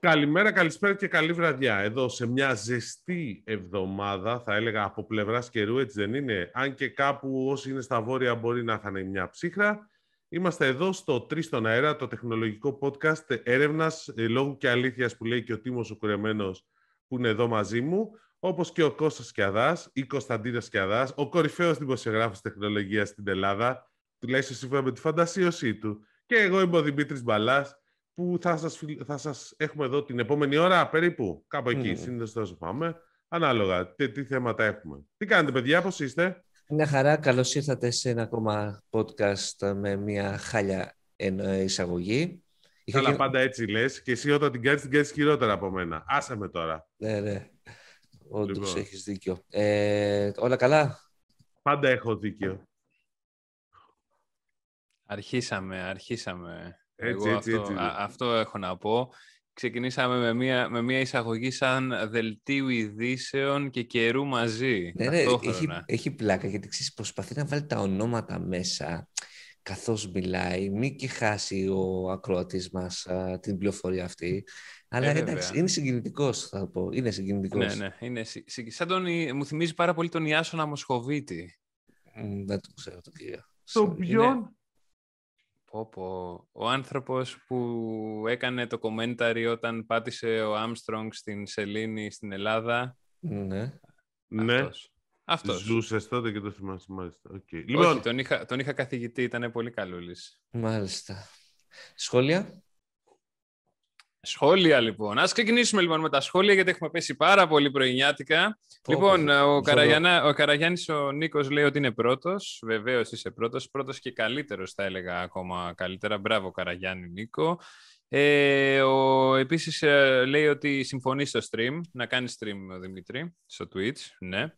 Καλημέρα, καλησπέρα και καλή βραδιά. Εδώ σε μια ζεστή εβδομάδα, θα έλεγα από πλευράς καιρού, έτσι δεν είναι; Αν και κάπου όσοι είναι στα βόρεια μπορεί να είχαν μια ψύχρα. Είμαστε εδώ στο 3 στον αέρα, το τεχνολογικό podcast έρευνας ε, λόγου και αλήθειας που λέει και ο Τίμος ο Κουρεμένος που είναι εδώ μαζί μου, όπως και ο Κώστας Σκιαδάς ή Κωνσταντίνος Σκιαδάς, ο κορυφαίος δημοσιογράφος τεχνολογίας στην Ελλάδα, τουλάχιστον σύμφωνα με τη φαντασίωσή του. Και εγώ είμαι ο Δημήτρης Μπαλάς, που θα σας, θα σας έχουμε εδώ την επόμενη ώρα περίπου, κάπου εκεί, mm. συνήθως τόσο πάμε, ανάλογα τι, τι θέματα έχουμε. Τι κάνετε παιδιά, πώς είστε; Μια χαρά, καλώς ήρθατε σε ένα ακόμα podcast με μια χάλια εισαγωγή. Καλά, πάντα έτσι λες και εσύ όταν την κάνεις, την κάνεις χειρότερα από μένα. Άσε με τώρα. Ναι, ναι. Όντως λοιπόν. έχεις δίκιο. Ε, όλα καλά; Πάντα έχω δίκιο. Αρχίσαμε, αρχίσαμε. Έτσι, Εγώ έτσι, αυτό, έτσι. αυτό έχω να πω. Ξεκινήσαμε με μια, με μια εισαγωγή σαν δελτίου ειδήσεων και καιρού μαζί. Ναι, ναι, έχει, έχει πλάκα γιατί ξέρεις, προσπαθεί να βάλει τα ονόματα μέσα καθώς μιλάει, μην και χάσει ο ακροατής μας την πληροφορία αυτή. Αλλά ε, εντάξει, είναι συγκινητικός, θα πω. Είναι συγκινητικός. Ναι, ναι. Είναι, σαν τον, μου θυμίζει πάρα πολύ τον Ιάσονα Μοσχοβίτη. Δεν το ξέρω τον κύριο. Τον ποιον; Πω, Ο άνθρωπος που έκανε το commentary όταν πάτησε ο Armstrong στην Σελήνη στην Ελλάδα. Ναι. Ναι. Αυτός. Ζούσες τότε και το θυμάσαι, μάλιστα. Okay. Λοιπόν... Όχι, τον είχα, τον είχα καθηγητή, ήταν πολύ καλούλης. Μάλιστα. Σχόλια; Σχόλια λοιπόν. Ας ξεκινήσουμε λοιπόν με τα σχόλια γιατί έχουμε πέσει πάρα πολύ πρωινιάτικα. λοιπόν, ο, Καραγιανά, ο Καραγιάννης ο Νίκος λέει ότι είναι πρώτος. Βεβαίως είσαι πρώτος. Πρώτος και καλύτερος θα έλεγα ακόμα καλύτερα. Μπράβο Καραγιάννη Νίκο. Ε, ο, επίσης ε, λέει ότι συμφωνείς στο stream. Να κάνεις stream ο Δημήτρη στο Twitch. Ναι.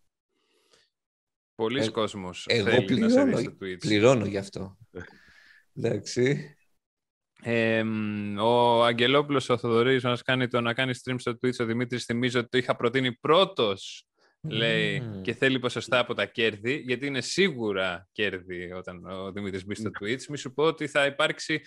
Πολλοί ε, κόσμος εγώ θέλει πληρώνω, να σε στο Twitch. πληρώνω γι' αυτό. Εντάξει. Ε, ο Αγγελόπουλος ο Θοδωρής μας κάνει το να κάνει stream στο Twitch. Ο Δημήτρης θυμίζει ότι το είχα προτείνει πρώτος λέει, και θέλει ποσοστά από τα κέρδη, γιατί είναι σίγουρα κέρδη όταν ο Δημήτρης μπει στο Twitch. Μη σου πω ότι θα υπάρξει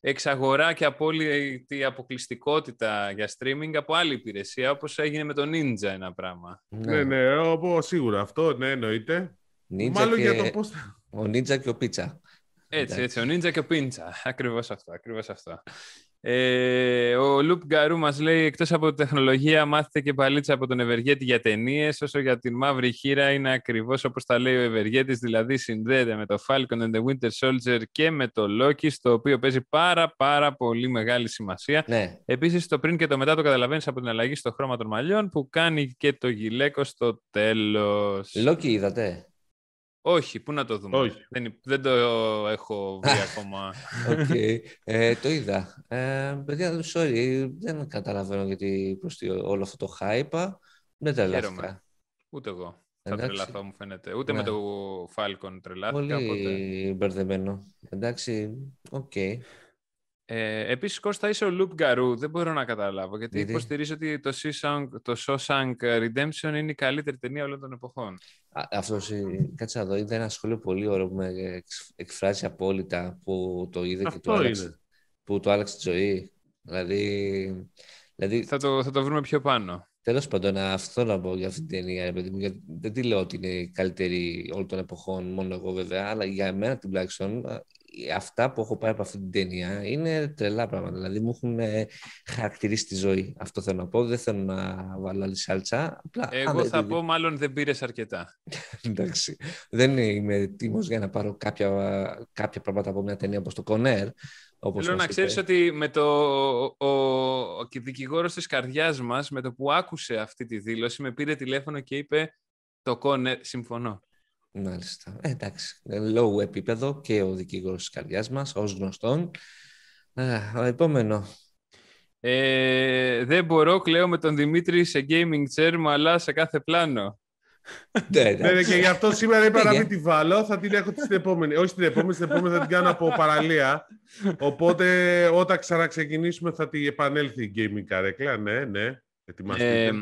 εξαγορά και απόλυτη αποκλειστικότητα για streaming από άλλη υπηρεσία, όπως έγινε με το Ninja ένα πράγμα. Ναι, ναι, ναι σίγουρα αυτό, ναι, εννοείται. Ninja Μάλλον και... για το πώς... Ο Ninja και ο Pizza. Έτσι, έτσι, ο Ninja και ο Πίντσα. Ακριβώς αυτό, ακριβώς αυτό. Ε, ο Λουπ Γκαρού μας λέει: Εκτός από τη τεχνολογία, μάθετε και παλίτσα από τον Ευεργέτη για ταινίες. Όσο για την μαύρη χείρα, είναι ακριβώς όπως τα λέει ο Ευεργέτης, δηλαδή συνδέεται με το Falcon and the Winter Soldier και με το Loki, το οποίο παίζει πάρα πάρα πολύ μεγάλη σημασία. Ναι. Επίσης, το πριν και το μετά το καταλαβαίνεις από την αλλαγή στο χρώμα των μαλλιών που κάνει και το γυλαίκο στο τέλος. Loki είδατε; Όχι, πού να το δούμε. Όχι. Δεν, δεν το έχω βρει ακόμα. Okay. Ε, το είδα. Ε, παιδιά, sorry, δεν καταλαβαίνω γιατί προς όλο αυτό το hype. Δεν τρελάθηκα. Ούτε εγώ. Θα τρελαθώ, μου φαίνεται. Ούτε με ναι. το Falcon τρελάθηκα. Πολύ οπότε... μπερδεμένο. Εντάξει, ok. Okay. Ε, επίσης, Κώστα, είσαι ο Loup Garou. Δεν μπορώ να καταλάβω, γιατί Δίδυ. υποστηρίζω ότι το, Shawshank, το Shawshank Redemption είναι η καλύτερη ταινία όλων των εποχών. Αυτός, κάτσε να δω, είδα ένα σχόλιο πολύ ωραίο που με εκφράζει απόλυτα που το είδε και το άλλαξε, που το άλλαξε τη ζωή. Δηλαδή, δηλαδή... Θα, το, θα το βρούμε πιο πάνω. Τέλος πάντων, αυτό να πω για αυτή την ταινία. Δεν τη λέω ότι είναι η καλύτερη όλων των εποχών, μόνο εγώ βέβαια, αλλά για μένα τουλάχιστον αυτά που έχω πάρει από αυτή την ταινία είναι τρελά πράγματα. Δηλαδή μου έχουν ε, χαρακτηρίσει τη ζωή. Αυτό θέλω να πω. Δεν θέλω να βάλω άλλη σάλτσα. Απλά, Εγώ θα πω μάλλον δεν πήρες αρκετά. Εντάξει. Δεν είμαι έτοιμος για να πάρω κάποια, κάποια πράγματα από μια ταινία όπως το Κονέρ. Όπως Θέλω να ξέρεις ότι με το, ο, ο, ο δικηγόρος της καρδιάς μας, με το που άκουσε αυτή τη δήλωση, με πήρε τηλέφωνο και είπε το Κόνερ, συμφωνώ. Μάλιστα. Ε, εντάξει. Low επίπεδο και ο δικηγόρος της καρδιάς μας, ως γνωστόν. ο επόμενο. Ε, δεν μπορώ, κλαίω με τον Δημήτρη σε gaming chair, αλλά σε κάθε πλάνο. ναι, ναι, ναι και γι' αυτό σήμερα είπα να μην τη βάλω. Θα την έχω στην επόμενη. Όχι στην επόμενη, στην επόμενη θα την κάνω από παραλία. Οπότε όταν ξαναξεκινήσουμε θα την επανέλθει η gaming καρέκλα. Ναι, ναι. Ετοιμαστείτε.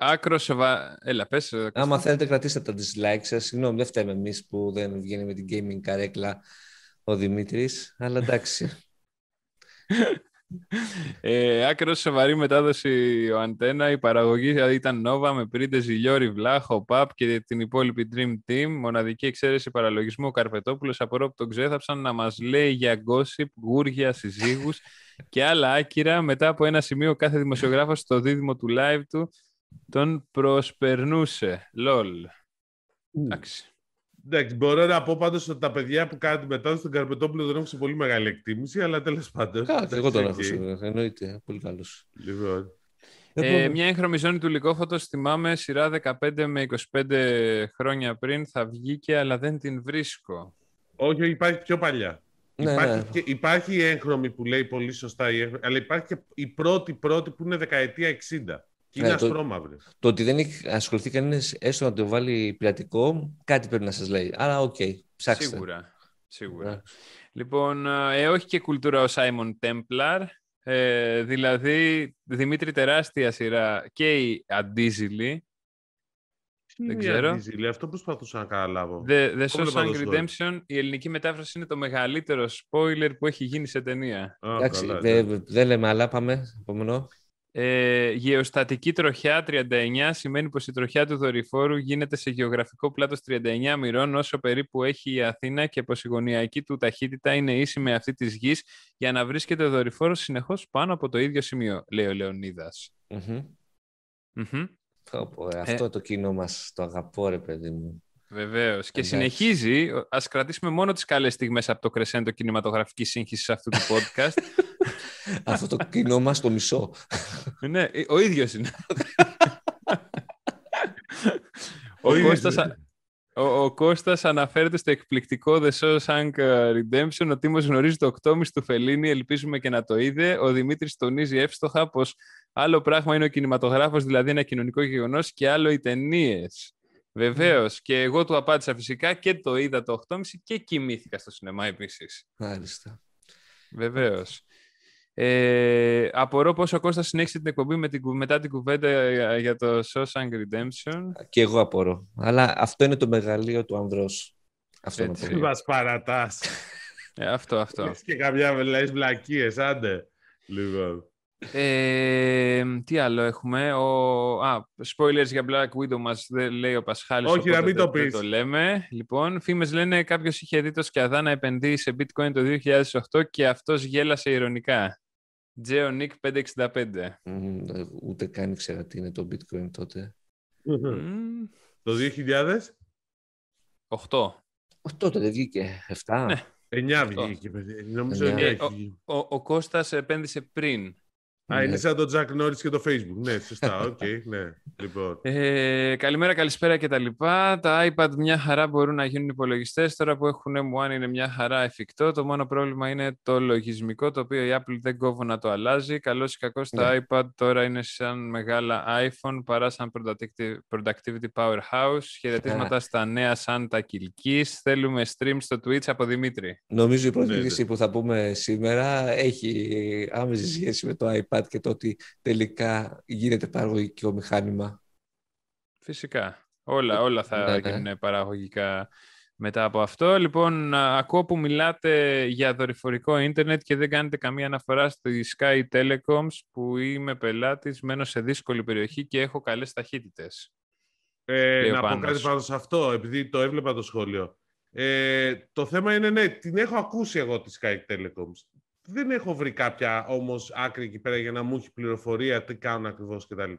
Ε, Άκρο σοβα... Έλα, πες. Ε, Άμα θέλετε κρατήστε τα dislikes σας. Συγγνώμη, δεν φταίμε εμείς που δεν βγαίνει με την gaming καρέκλα ο Δημήτρης, αλλά εντάξει. ε, άκρο σοβαρή μετάδοση ο Αντένα. Η παραγωγή ήταν Nova με πρίτε Ζηλιόρη, Βλάχο, Παπ και την υπόλοιπη Dream Team. Μοναδική εξαίρεση παραλογισμού ο Καρπετόπουλο. Απορώ που τον ξέθαψαν να μας λέει για γκόσυπ, γούρια, συζύγους και άλλα άκυρα. Μετά από ένα σημείο, κάθε δημοσιογράφος στο δίδυμο του live του τον προσπερνούσε. Λολ. Εντάξει. Εντάξει, μπορώ να πω πάντως ότι τα παιδιά που κάνουν τη μετάδοση στον Καρπετόπουλο δεν έχουν σε πολύ μεγάλη εκτίμηση, αλλά τέλος πάντων. Κάτι, εγώ τον έχω εννοείται. Πολύ καλός. Λοιπόν. Ε, μια έγχρωμη ζώνη του Λυκόφωτος, θυμάμαι, σειρά 15 με 25 χρόνια πριν θα βγήκε, αλλά δεν την βρίσκω. Όχι, υπάρχει πιο παλιά. Ναι, υπάρχει, ναι. Και, υπάρχει η έγχρωμη που λέει πολύ σωστά, η έγχρωμη, αλλά υπάρχει και η πρώτη πρώτη που είναι δεκαετία 60. Και είναι ναι, ασπρόμαυρη. Το, το, ότι δεν έχει ασχοληθεί κανένας έστω να το βάλει πειρατικό, κάτι πρέπει να σας λέει. Άρα, OK, okay, ψάξτε. Σίγουρα. Σίγουρα. Ναι. Λοιπόν, ε, όχι και κουλτούρα ο Σάιμον Τέμπλαρ. Ε, δηλαδή, Δημήτρη τεράστια σειρά και η Αντίζηλη. Δεν ξέρω. Αντίζηλη, αυτό προσπαθούσα να καταλάβω. The, The Shawshank Redemption, η ελληνική μετάφραση είναι το μεγαλύτερο spoiler που έχει γίνει σε ταινία. Εντάξει, δεν δε λέμε, αλλά πάμε. Επόμενο. Ε, γεωστατική τροχιά 39 σημαίνει πως η τροχιά του δορυφόρου γίνεται σε γεωγραφικό πλάτος 39 μοιρών όσο περίπου έχει η Αθήνα και πως η γωνιακή του ταχύτητα είναι ίση με αυτή της γης για να βρίσκεται ο δορυφόρος συνεχώς πάνω από το ίδιο σημείο, λέει ο λεωνιδας αυτό το κοινό μας το αγαπώ ρε παιδί μου. Βεβαίως. Και συνεχίζει. Α κρατήσουμε μόνο τις καλές στιγμές από το κρεσέντο κινηματογραφική σύγχυση αυτού του podcast. Αυτό το κοινό μας το μισό. ναι, ο ίδιος είναι. ο, Κώστας, ο, ο Κώστας αναφέρεται στο εκπληκτικό The Shawshank Redemption. Ο Τίμος γνωρίζει το οκτώμις του Φελίνη, ελπίζουμε και να το είδε. Ο Δημήτρης τονίζει εύστοχα πως άλλο πράγμα είναι ο κινηματογράφος, δηλαδή ένα κοινωνικό γεγονός, και άλλο οι ταινίες. Βεβαίως. Και εγώ του απάντησα φυσικά και το είδα το 8.30 και κοιμήθηκα στο σινεμά επίσης. Μάλιστα. Βεβαίως. Ε, απορώ πόσο ο Κώστας συνέχισε την εκπομπή με την, μετά την κουβέντα για το Shawshank Redemption. Και εγώ απορώ. Αλλά αυτό είναι το μεγαλείο του ανδρός. Αυτό Έτσι. είναι μας παρατάς. Ε, αυτό, αυτό. και καμιά λες βλακίες, άντε. Λοιπόν. Ε, τι άλλο έχουμε; Ο, α, spoilers για Black Widow μας λέει ο Πασχάλης. Όχι, να μην το πεις. το λέμε. Λοιπόν, φήμες λένε κάποιος είχε δει το σκιαδά να επενδύει σε bitcoin το 2008 και αυτός γέλασε ειρωνικά. Τζέο Νίκ 565. ούτε καν ήξερα τι είναι το bitcoin τότε. Το 2000? 8. τότε δεν βγήκε. 7. Ναι. 9 βγήκε, Νομίζω 9. 9. Ε, ο, ο, ο Κώστας επένδυσε πριν. Α, είναι ναι. σαν το Chuck Norris και το Facebook. Ναι, σωστά. OK, okay, ναι. Λοιπόν. Ε, καλημέρα, καλησπέρα και τα λοιπά. Τα iPad μια χαρά μπορούν να γίνουν υπολογιστές. Τώρα που έχουν M1 είναι μια χαρά εφικτό. Το μόνο πρόβλημα είναι το λογισμικό, το οποίο η Apple δεν κόβω να το αλλάζει. Καλώς ή κακώς τα ναι. iPad τώρα είναι σαν μεγάλα iPhone παρά σαν productivity powerhouse. Χαιρετίσματα στα νέα σαν τα Κιλκή. Θέλουμε stream στο Twitch από Δημήτρη. Νομίζω η προσέγγιση που θα πούμε σήμερα έχει άμεση σχέση με το iPad και το ότι τελικά γίνεται παραγωγικό μηχάνημα. Φυσικά. Όλα, όλα θα ναι, ναι. γίνουν παραγωγικά μετά από αυτό. Λοιπόν, ακούω που μιλάτε για δορυφορικό ίντερνετ και δεν κάνετε καμία αναφορά στη Sky Telecoms που είμαι πελάτης, μένω σε δύσκολη περιοχή και έχω καλές ταχύτητες. Ε, να πω κάτι πάνω σε αυτό, επειδή το έβλεπα το σχόλιο. Ε, το θέμα είναι, ναι, την έχω ακούσει εγώ τη Sky Telecoms δεν έχω βρει κάποια όμως άκρη εκεί πέρα για να μου έχει πληροφορία τι κάνουν ακριβώς κτλ.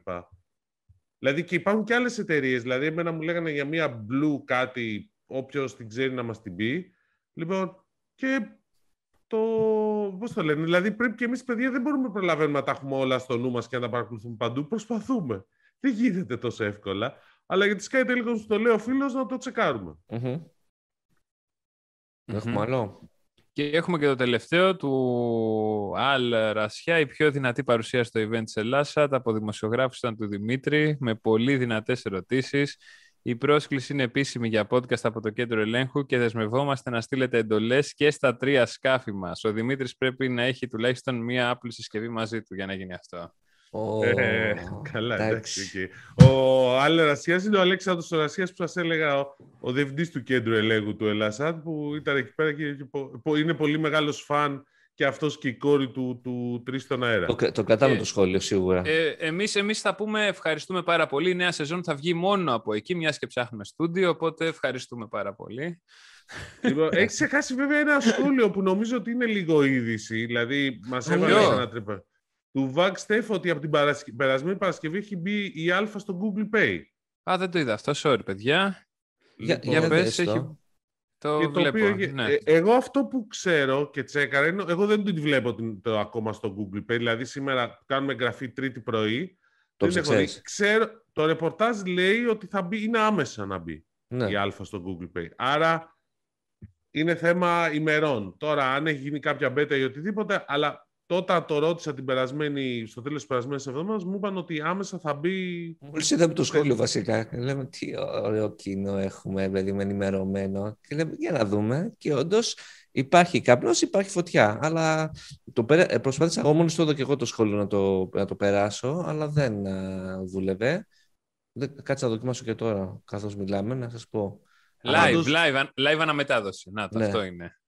Δηλαδή και υπάρχουν και άλλες εταιρείες. Δηλαδή, εμένα μου λέγανε για μία blue κάτι, όποιος την ξέρει να μας την πει. Λοιπόν, και το. Πώς το λένε, Δηλαδή, πρέπει και εμείς, παιδιά, δεν μπορούμε να προλαβαίνουμε να τα έχουμε όλα στο νου μας και να τα παρακολουθούμε παντού. Προσπαθούμε. Δεν γίνεται τόσο εύκολα. Αλλά για τη Sky Telecom, το λέει ο φίλος, να το τσεκάρουμε. Mm-hmm. Έχουμε άλλο; Και έχουμε και το τελευταίο του Αλ Ρασιά, η πιο δυνατή παρουσία στο event της Ελλάσσα. Από δημοσιογράφους ήταν του Δημήτρη, με πολύ δυνατές ερωτήσεις. Η πρόσκληση είναι επίσημη για podcast από το κέντρο ελέγχου και δεσμευόμαστε να στείλετε εντολές και στα τρία σκάφη μας. Ο Δημήτρης πρέπει να έχει τουλάχιστον μία Apple συσκευή μαζί του για να γίνει αυτό. Oh, ε, καλά, εντάξει. Ο άλλο Ρασία είναι ο Αλέξανδρος Ρασίας που σας έλεγα, ο, ο διευθυντής του κέντρου ελέγχου του Ελλάσσαντ, που ήταν εκεί πέρα και είναι πολύ μεγάλος φαν και αυτός και η κόρη του, του τρεις στον αέρα. Το, το κρατάμε Ε, το σχόλιο σίγουρα. Ε, εμείς, εμείς θα πούμε ευχαριστούμε πάρα πολύ. Η νέα σεζόν θα βγει μόνο από εκεί, μιας και ψάχνουμε στούντιο, οπότε ευχαριστούμε πάρα πολύ. Λοιπόν, έχεις ξεχάσει βέβαια ένα σχόλιο που νομίζω ότι είναι λίγο είδηση. Δηλαδή, μας έβαλες Ποιο; ένα τρύπα. Του Βαγ Στεφ ότι από την παρασκε- περασμένη Παρασκευή έχει μπει η Α στο Google Pay. Α, δεν το είδα αυτό, sorry παιδιά. Για, Λοιπόν, για για πες, δες έχει- το. Το και το βλέπω, οποίο- ναι. ε, εγώ αυτό που ξέρω και τσέκαρα είναι, εγώ δεν την βλέπω την, το ακόμα στο Google Pay. Δηλαδή σήμερα κάνουμε εγγραφή τρίτη πρωί. Το δεν έχω ψάξες. δει. Ξέρω, το ρεπορτάζ λέει ότι θα μπει, είναι άμεσα να μπει Ναι. η Α στο Google Pay. Άρα είναι θέμα ημερών. Τώρα, αν έχει γίνει κάποια μπέτα ή οτιδήποτε, αλλά τότε το ρώτησα την περασμένη, στο τέλος της περασμένης εβδομάδας, μου είπαν ότι άμεσα θα μπει... Μόλις είδαμε το σχόλιο βασικά. Και λέμε τι ωραίο κοινό έχουμε, παιδί με ενημερωμένο. Και λέμε για να δούμε. Και όντως υπάρχει καπνός, υπάρχει φωτιά. Αλλά το πέρα, ε, προσπάθησα εγώ μόλις το είδα και εγώ το σχόλιο να το, να το περάσω, αλλά δεν α, δούλευε. Δεν, κάτσε να δοκιμάσω και τώρα, καθώς μιλάμε, να σας πω. Live, Πάντως- live, αν- live αναμετάδοση. Να, το, Ναι. αυτό είναι.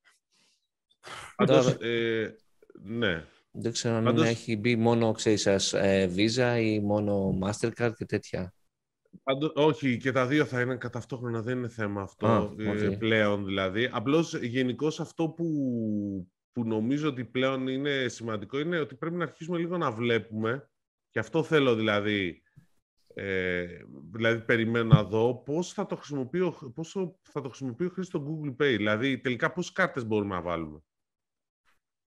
Πάντως, Τώρα- ε, ναι. Δεν ξέρω αν Πάντως- έχει μπει μόνο, ξέρεις, σας, ε, Visa ή μόνο Mastercard και τέτοια. Πάντως, όχι, και τα δύο θα είναι κατά ταυτόχρονα, δεν είναι θέμα αυτό Α, ε, οκ. πλέον δηλαδή. Απλώς γενικώς αυτό που, που νομίζω ότι πλέον είναι σημαντικό είναι ότι πρέπει να αρχίσουμε λίγο να βλέπουμε και αυτό θέλω δηλαδή, ε, δηλαδή περιμένω να δω πώς θα το χρησιμοποιώ, πόσο θα το χρησιμοποιεί ο χρήστης στο Google Pay. Δηλαδή τελικά πόσες κάρτες μπορούμε να βάλουμε.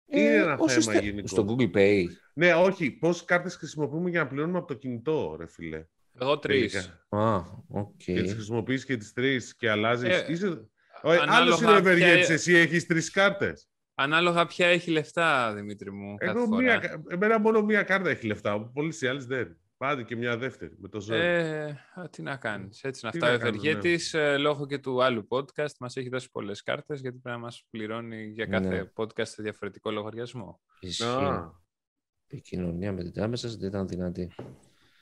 Είναι ένα Ε, όσες θέμα θε- γενικό. Στο Google Pay. Ναι, όχι, πόσες κάρτες χρησιμοποιούμε για να πληρώνουμε από το κινητό, ρε φίλε. Εγώ τρεις. Τελικά. Α, οκ. Και τις χρησιμοποιείς και τις τρεις και αλλάζεις. Ε, Είσαι... ανάλογα Άλλος είναι ο ποια- ευεργέτη, εσύ έχεις τρεις κάρτες. Ανάλογα ποια έχει λεφτά, Δημήτρη μου. κάθε Εγώ φορά. μία, κα- εμένα μόνο μία κάρτα έχει λεφτά. Πολλοί οι άλλες δεν. Πάτε και μια δεύτερη με το ζόρι. Ε, α, τι να κάνεις, έτσι είναι Τι αυτά. Ο να κάνουμε, ναι. Ευεργέτης, ε, λόγω και του άλλου podcast, μας έχει δώσει πολλές κάρτες, γιατί πρέπει να μας πληρώνει για κάθε Ναι. podcast σε διαφορετικό λογαριασμό. Ισχύει. Α, Η επικοινωνία με την τράπεζα δεν ήταν δυνατή.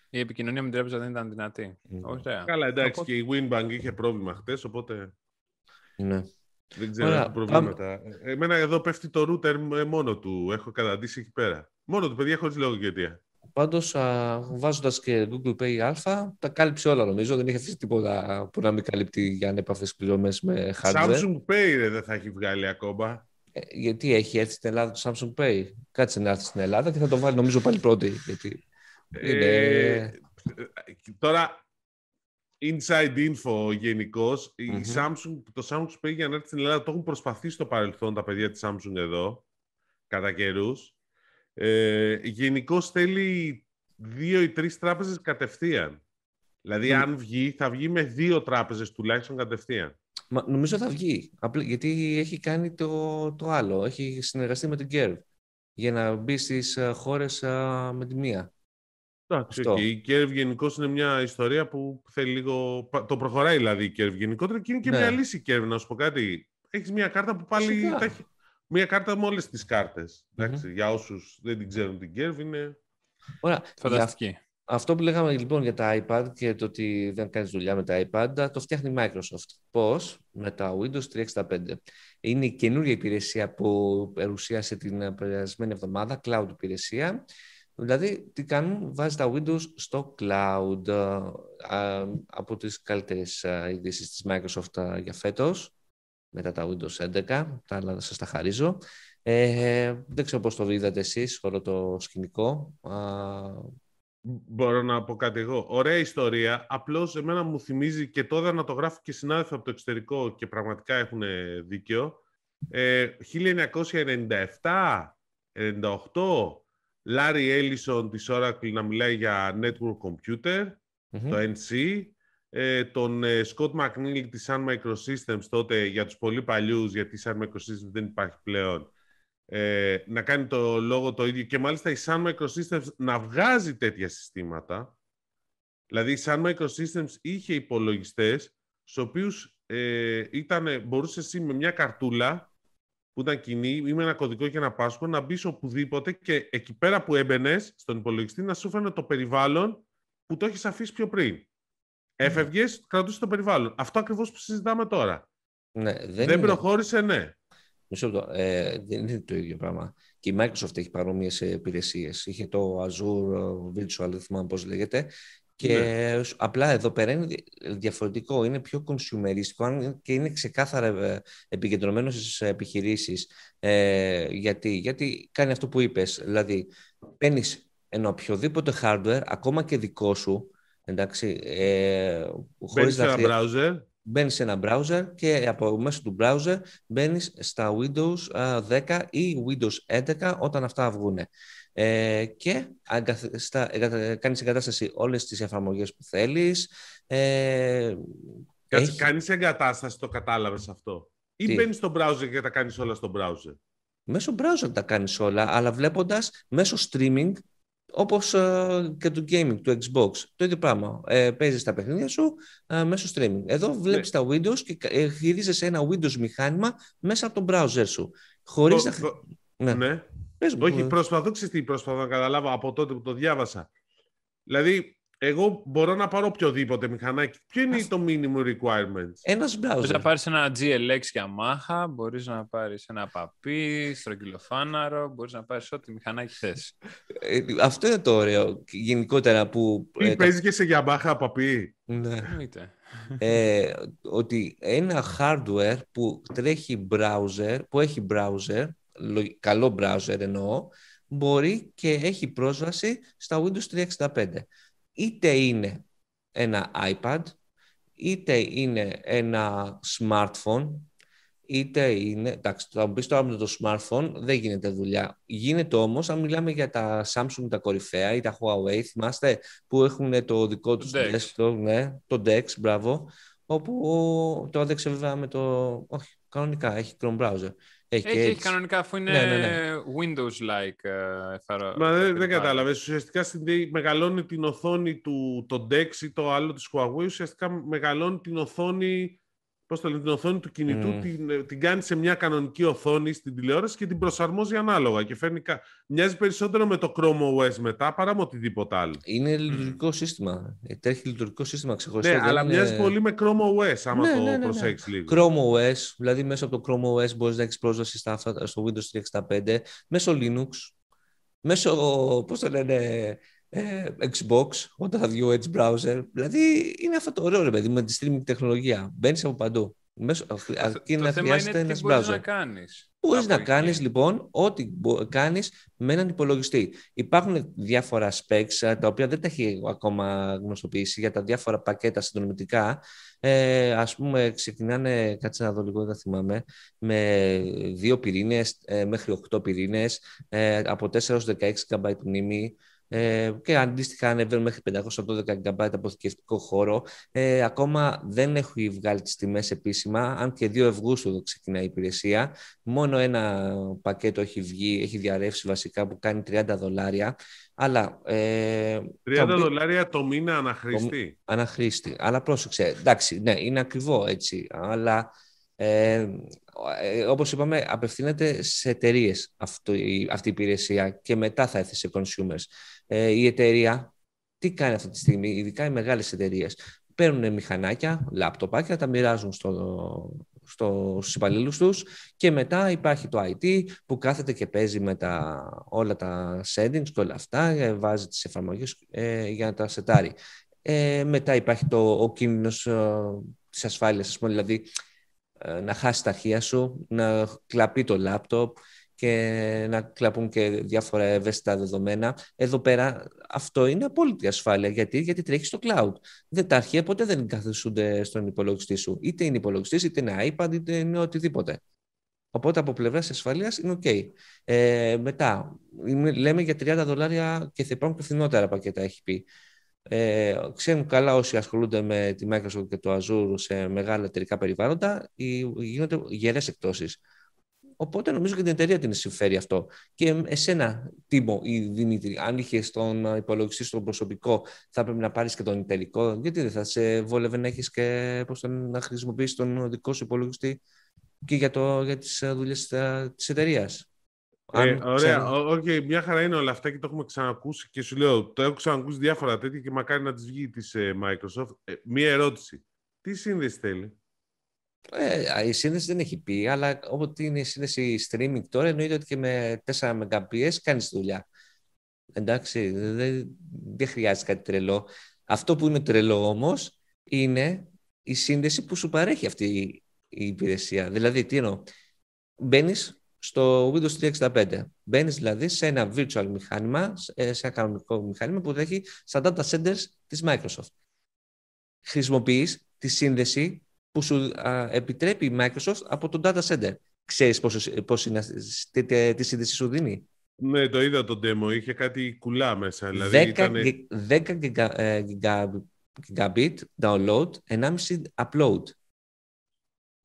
Η επικοινωνία με την τράπεζα δεν ήταν δυνατή. Μμ. Ωραία. καλά, εντάξει, Οπότε- και η Winbank είχε πρόβλημα χτες, οπότε Ναι. δεν ξέρω Ωραία, τι προβλήματα. Ε, Εμένα εδώ πέφτει το router ε, μόνο του. Έχω καταντήσει εκεί πέρα. Μόνο του, παιδιά, χωρίς λόγο και αιτία. Πάντως, βάζοντας και Google Pay Α, τα κάλυψε όλα νομίζω. Δεν είχε αφήσει τίποτα που να μην καλύπτει για ανέπαφες πληρωμές με hardware. Samsung Pay ρε, δεν θα έχει βγάλει ακόμα. Ε, γιατί έχει έρθει στην Ελλάδα το Samsung Pay; Κάτσε να έρθει στην Ελλάδα και θα το βάλει νομίζω πάλι πρώτη. Γιατί είναι... Ε, τώρα, inside info γενικώς, η Μμμ. Samsung, το Samsung Pay για να έρθει στην Ελλάδα το έχουν προσπαθήσει στο παρελθόν τα παιδιά της Samsung εδώ, κατά καιρούς. Ε, γενικώς θέλει δύο ή τρεις τράπεζες κατευθείαν. Δηλαδή, Μμ. αν βγει, θα βγει με δύο τράπεζες τουλάχιστον κατευθείαν. Μα, νομίζω θα βγει. Απλά, γιατί έχει κάνει το, το άλλο. Έχει συνεργαστεί με την Curve για να μπει στις χώρες με τη μία. Εντάξει, Αυτό. οκ. Η Curve γενικώς είναι μια ιστορία που θέλει λίγο. πα- Το προχωράει δηλαδή η Curve γενικότερα και είναι και Ναι. μια λύση η Curve, να σου πω κάτι. Έχεις μια κάρτα που πάλι. Φυσικά. τα έχει- Μια κάρτα με όλες τις κάρτες. Για όσους δεν την ξέρουν την Curve είναι. Ωραία. Για Φανταστική. αυτό που λέγαμε λοιπόν για τα iPad και το ότι δεν κάνεις δουλειά με τα iPad, το φτιάχνει η Microsoft. Πώς; Με τα Windows 365. Είναι η καινούργια υπηρεσία που παρουσίασε την περασμένη εβδομάδα, cloud υπηρεσία. Δηλαδή, τι κάνουν, βάζει τα Windows στο cloud α, από τις καλύτερες α, ειδήσεις της Microsoft α, για φέτος, μετά τα Windows 11, τα άλλα σας τα χαρίζω. Ε, δεν ξέρω πώς το είδατε εσείς, όλο το σκηνικό. Α, Μπορώ να πω κάτι εγώ. Ωραία ιστορία. Απλώς εμένα μου θυμίζει και τώρα να το γράφω και συνάδελφοι από το εξωτερικό και πραγματικά έχουν δίκιο. Ε, 1997, 98, Larry Ellison της Oracle να μιλάει για Network Computer, μμμ. το NC, ε, τον ε, Scott McNeil της Sun Microsystems τότε για τους πολύ παλιούς, γιατί η Sun Microsystems δεν υπάρχει πλέον, ε, να κάνει το λόγο το ίδιο και μάλιστα η Sun Microsystems να βγάζει τέτοια συστήματα. Δηλαδή η Sun Microsystems είχε υπολογιστές στους οποίους ε, ήταν, μπορούσε εσύ με μια καρτούλα που ήταν κοινή ή με ένα κωδικό και ένα password να μπεις οπουδήποτε και εκεί πέρα που έμπαινες στον υπολογιστή να σου φέρνει το περιβάλλον που το έχεις αφήσει πιο πριν. Έφευγες, κρατούσες το περιβάλλον. Αυτό ακριβώς που συζητάμε τώρα. Ναι, δεν, Δεν, είναι- προχώρησε, ναι. Μισό λεπτό. Ε, δεν είναι το ίδιο πράγμα. Και η Microsoft έχει παρόμοιες υπηρεσίες. Είχε το Azure Virtual, δεν θυμάμαι πώς λέγεται. Και ναι. απλά εδώ πέρα είναι διαφορετικό, είναι πιο consumeristic και είναι ξεκάθαρα ε, επικεντρωμένο στις επιχειρήσεις. Ε, γιατί; γιατί κάνει αυτό που είπες. Δηλαδή, παίρνεις ένα οποιοδήποτε hardware, ακόμα και δικό σου, εντάξει, ε, χωρίς να ένα browser μπαίνεις σε ένα browser και από μέσω του browser μπαίνεις στα Windows 10 ή Windows 11 όταν αυτά βγουν. Ε, και κάνεις εγκατάσταση όλες τις εφαρμογές που θέλεις. Ε, Κάτσε, έχει... κάνεις εγκατάσταση, το κατάλαβες αυτό; Ή Τι; μπαίνεις στο browser και τα κάνεις όλα στο browser; Μέσω browser τα κάνεις όλα, αλλά βλέποντας μέσω streaming Όπως ε, και του gaming, του Xbox. Το ίδιο πράγμα. Ε, Παίζεις τα παιχνίδια σου ε, μέσω streaming. Εδώ βλέπεις ναι. τα Windows και ε, χειρίζεσαι ένα Windows μηχάνημα μέσα από το browser σου. Χωρίς να. Ναι. ναι. Πες Όχι, ε. προσπαθώ, τι προσπαθώ να καταλάβω από τότε που το διάβασα. Δηλαδή, εγώ μπορώ να πάρω οποιοδήποτε μηχανάκι. Ποιο είναι το minimum requirements; Ένας browser. Μπορείς να πάρεις ένα GLX Yamaha, μπορείς να πάρεις ένα παπί, στρογγυλοφάναρο, μπορείς να πάρεις ό,τι μηχανάκι θες. Ε, αυτό είναι το ωραίο γενικότερα που. Τι ε, παίζεις και σε Yamaha παπί. Ναι. ε, ότι ένα hardware που τρέχει browser, που έχει browser, καλό browser εννοώ, μπορεί και έχει πρόσβαση στα Windows 365 είτε είναι ένα iPad, είτε είναι ένα smartphone, είτε είναι... Εντάξει, θα μου πεις τώρα με το smartphone δεν γίνεται δουλειά. Γίνεται όμως, αν μιλάμε για τα Samsung, τα κορυφαία ή τα Huawei, θυμάστε, που έχουν το δικό τους Dex. desktop, ναι, το Dex, μπράβο, όπου το άδεξε βέβαια με το... Όχι, κανονικά, έχει Chrome browser. Έχει, έχει, έχει κανονικά αφού είναι ναι, ναι, ναι. Windows-like ε, εφαρμογή. Μα δεν, δεν κατάλαβες. Ουσιαστικά μεγαλώνει την οθόνη του το Dex ή το άλλο της Huawei. Ουσιαστικά μεγαλώνει την οθόνη πώς το λένε, την οθόνη του κινητού, mm. την, την κάνει σε μια κανονική οθόνη στην τηλεόραση και την προσαρμόζει ανάλογα. Και φέρνει, μοιάζει περισσότερο με το Chrome OS μετά παρά με οτιδήποτε άλλο. Είναι λειτουργικό mm. σύστημα. Ε, τρέχει λειτουργικό σύστημα ξεχωριστό. Ναι, αλλά είναι... μοιάζει πολύ με Chrome OS, άμα ναι, το ναι, ναι, ναι. προσέξεις λίγο. Chrome OS, δηλαδή μέσα από το Chrome OS μπορείς να έχεις πρόσβαση στα, στο Windows 365, μέσω Linux, μέσω, πώς το λένε, ε, Xbox, όταν θα βγει ο Edge browser. Δηλαδή είναι αυτό το ωραίο, ρε παιδί, με τη streaming τεχνολογία. Μπαίνεις από παντού. Μέσω, αρκεί να χρειάζεται ένας browser. να κάνεις. Μπορείς να κάνεις λοιπόν ό,τι κάνεις με έναν υπολογιστή. Υπάρχουν διάφορα specs ε, τα οποία δεν τα έχει ακόμα γνωστοποιήσει για τα διάφορα πακέτα συνδρομητικά. Ε, ας πούμε ξεκινάνε, κάτσε να δω λίγο, δεν θυμάμαι, με δύο πυρήνες ε, μέχρι οκτώ πυρήνες, ε, από 4 έως 16 GB μνήμη, ε, και αντίστοιχα ανεβαίνουν μέχρι 512 GB αποθηκευτικό χώρο. Ε, ακόμα δεν έχει βγάλει τις τιμές επίσημα, αν και 2 Αυγούστου ξεκινάει η υπηρεσία. Μόνο ένα πακέτο έχει βγει, έχει διαρρεύσει βασικά που κάνει 30 δολάρια. Αλλά, ε, 30 δολάρια το μήνα αναχρήστη. αναχρήστη. Αλλά πρόσεξε, εντάξει, ναι, είναι ακριβό έτσι, αλλά ε, ε, όπως είπαμε, απευθύνεται σε εταιρείες αυτή, αυτή η υπηρεσία και μετά θα έρθει σε consumers. Ε, η εταιρεία τι κάνει αυτή τη στιγμή, ειδικά οι μεγάλες εταιρείες. Παίρνουν μηχανάκια, λάπτοπάκια, τα μοιράζουν στο, στο, στους υπαλλήλους τους και μετά υπάρχει το IT που κάθεται και παίζει με τα, όλα τα settings και όλα αυτά, ε, βάζει τις εφαρμογές ε, για να τα σετάρει. Ε, μετά υπάρχει το, ο κίνδυνος ε, της ασφάλειας, πούμε, δηλαδή ε, να χάσει τα αρχεία σου, να κλαπεί το λάπτοπ και να κλαπούν και διάφορα ευαίσθητα δεδομένα. Εδώ πέρα αυτό είναι απόλυτη ασφάλεια. Γιατί, Γιατί τρέχεις στο cloud. Δεν, τα αρχεία ποτέ δεν καθίσονται στον υπολογιστή σου. Είτε είναι υπολογιστής, είτε είναι iPad, είτε είναι οτιδήποτε. Οπότε από πλευράς ασφαλείας είναι OK. Ε, μετά, λέμε για 30 δολάρια και θα υπάρχουν και φθηνότερα πακέτα, έχει πει. Ε, ξέρουν καλά όσοι ασχολούνται με τη Microsoft και το Azure σε μεγάλα εταιρικά περιβάλλοντα, γίνονται γερές εκτόσεις. Οπότε νομίζω και την εταιρεία την συμφέρει αυτό. Και εσένα, Τίμο ή Δημήτρη, αν είχες τον υπολογιστή στον προσωπικό, θα πρέπει να πάρεις και τον εταιρικό. Γιατί δεν θα σε βόλευε να έχεις και πώς τον, να χρησιμοποιήσεις τον δικό σου υπολογιστή και για, το, για τις δουλειές της εταιρείας; Ε, ωραία, OK, okay, μια χαρά είναι όλα αυτά και το έχουμε ξανακούσει και σου λέω, το έχω ξανακούσει διάφορα τέτοια και μακάρι να τις βγει της ε, Microsoft. Ε, μια ερώτηση, τι σύνδεση θέλει; Ε, η σύνδεση δεν έχει πει, αλλά όποτε είναι η σύνδεση streaming τώρα, εννοείται ότι και με 4 Mbps κάνεις δουλειά. Εντάξει, δεν, δεν χρειάζεται κάτι τρελό. Αυτό που είναι τρελό όμως είναι η σύνδεση που σου παρέχει αυτή η υπηρεσία. Δηλαδή, τι εννοώ. Μπαίνεις στο Windows 365. Μπαίνεις δηλαδή σε ένα virtual μηχάνημα, σε ένα κανονικό μηχάνημα που έχει στα data centers της Microsoft. Χρησιμοποιείς τη σύνδεση που σου επιτρέπει η Microsoft από το data center. Ξέρεις πώς, είναι, τι, τι σύνδεση σου δίνει; Ναι, το είδα το demo. Είχε κάτι κουλά μέσα. Δηλαδή 10, ήταν... 10 gigabit download, 1,5 upload.